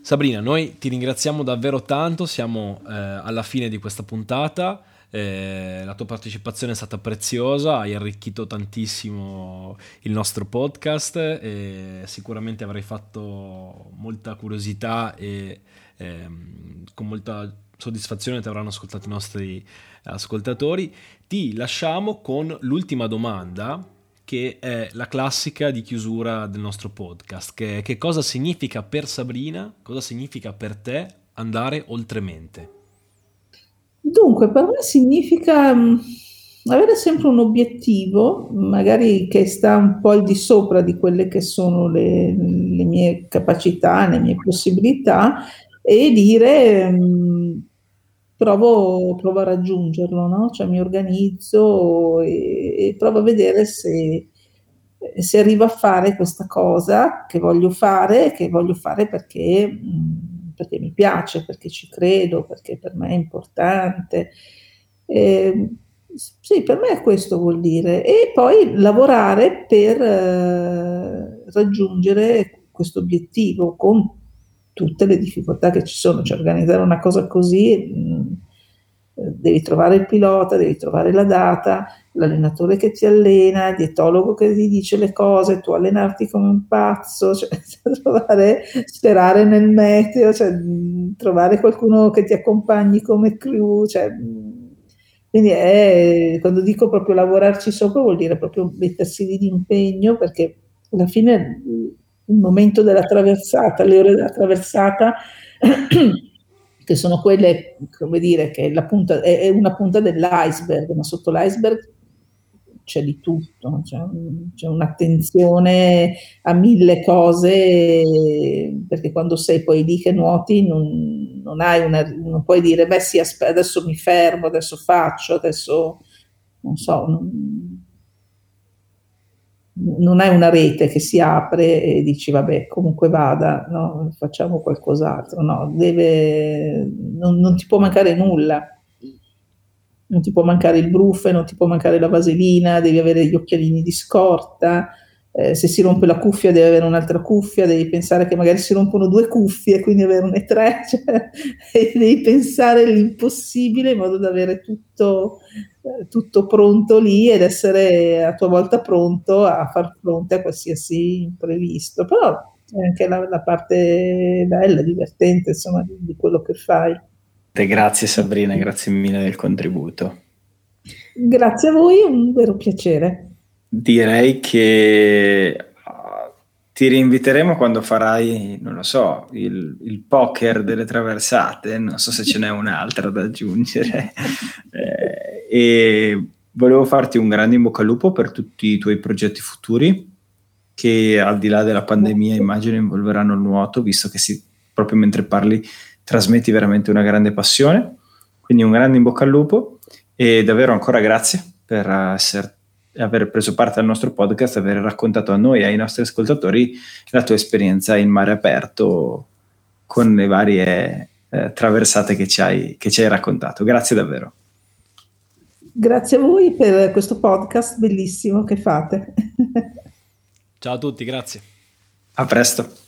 Sabrina, noi ti ringraziamo davvero tanto, siamo eh, alla fine di questa puntata. Eh, la tua partecipazione è stata preziosa, hai arricchito tantissimo il nostro podcast e sicuramente avrai fatto molta curiosità e ehm, con molta soddisfazione ti avranno ascoltato i nostri ascoltatori. Ti lasciamo con l'ultima domanda che è la classica di chiusura del nostro podcast, che, che cosa significa per Sabrina, cosa significa per te andare oltre mente? Dunque, per me significa mh, avere sempre un obiettivo, magari che sta un po' al di sopra di quelle che sono le, le mie capacità, le mie possibilità, e dire mh, provo, provo, a raggiungerlo, no? cioè mi organizzo e, e provo a vedere se, se, arrivo a fare questa cosa che voglio fare, che voglio fare perché... Mh, perché mi piace, perché ci credo, perché per me è importante. Eh, sì, per me questo vuol dire. E poi lavorare per eh, raggiungere questo obiettivo con tutte le difficoltà che ci sono, cioè organizzare una cosa così mh, mm, devi trovare il pilota, devi trovare la data, l'allenatore che ti allena, il dietologo che ti dice le cose, tu allenarti come un pazzo, cioè, trovare, sperare nel meteo, cioè, trovare qualcuno che ti accompagni come crew, cioè, quindi è, quando dico proprio lavorarci sopra vuol dire proprio mettersi lì di impegno perché alla fine il momento della traversata, le ore della traversata che sono quelle, come dire, che la punta, è, è una punta dell'iceberg, ma sotto l'iceberg c'è di tutto, c'è, c'è, un'attenzione a mille cose, perché quando sei poi lì che nuoti non, non, una, non puoi dire, beh sì, aspetta, adesso mi fermo, adesso faccio, adesso non so, non, non hai una rete che si apre e dici vabbè comunque vada, no? facciamo qualcos'altro, no, deve, non, non, ti può mancare nulla, non ti può mancare il brufe, non ti può mancare la vaselina, devi avere gli occhialini di scorta, eh, se si rompe la cuffia devi avere un'altra cuffia, devi pensare che magari si rompono due cuffie, quindi averne tre, cioè, devi pensare l'impossibile in modo da avere tutto tutto pronto lì ed essere a tua volta pronto a far fronte a qualsiasi imprevisto. Però è anche la, la parte bella, divertente, insomma, di, di quello che fai. Grazie Sabrina, grazie mille del contributo. Grazie a voi, è un vero piacere. Direi che ti rinviteremo quando farai, non lo so, il, il, poker delle traversate, non so se ce n'è un'altra da aggiungere. eh, e volevo farti un grande in bocca al lupo per tutti i tuoi progetti futuri, che al di là della pandemia immagino involveranno il nuoto, visto che si, proprio mentre parli trasmetti veramente una grande passione. Quindi un grande in bocca al lupo e davvero ancora grazie per essere aver preso parte al nostro podcast, aver raccontato a noi e ai nostri ascoltatori la tua esperienza in mare aperto con le varie eh, traversate che ci, hai, che ci hai raccontato. Grazie davvero. Grazie a voi per questo podcast bellissimo che fate. Ciao a tutti, grazie. A presto.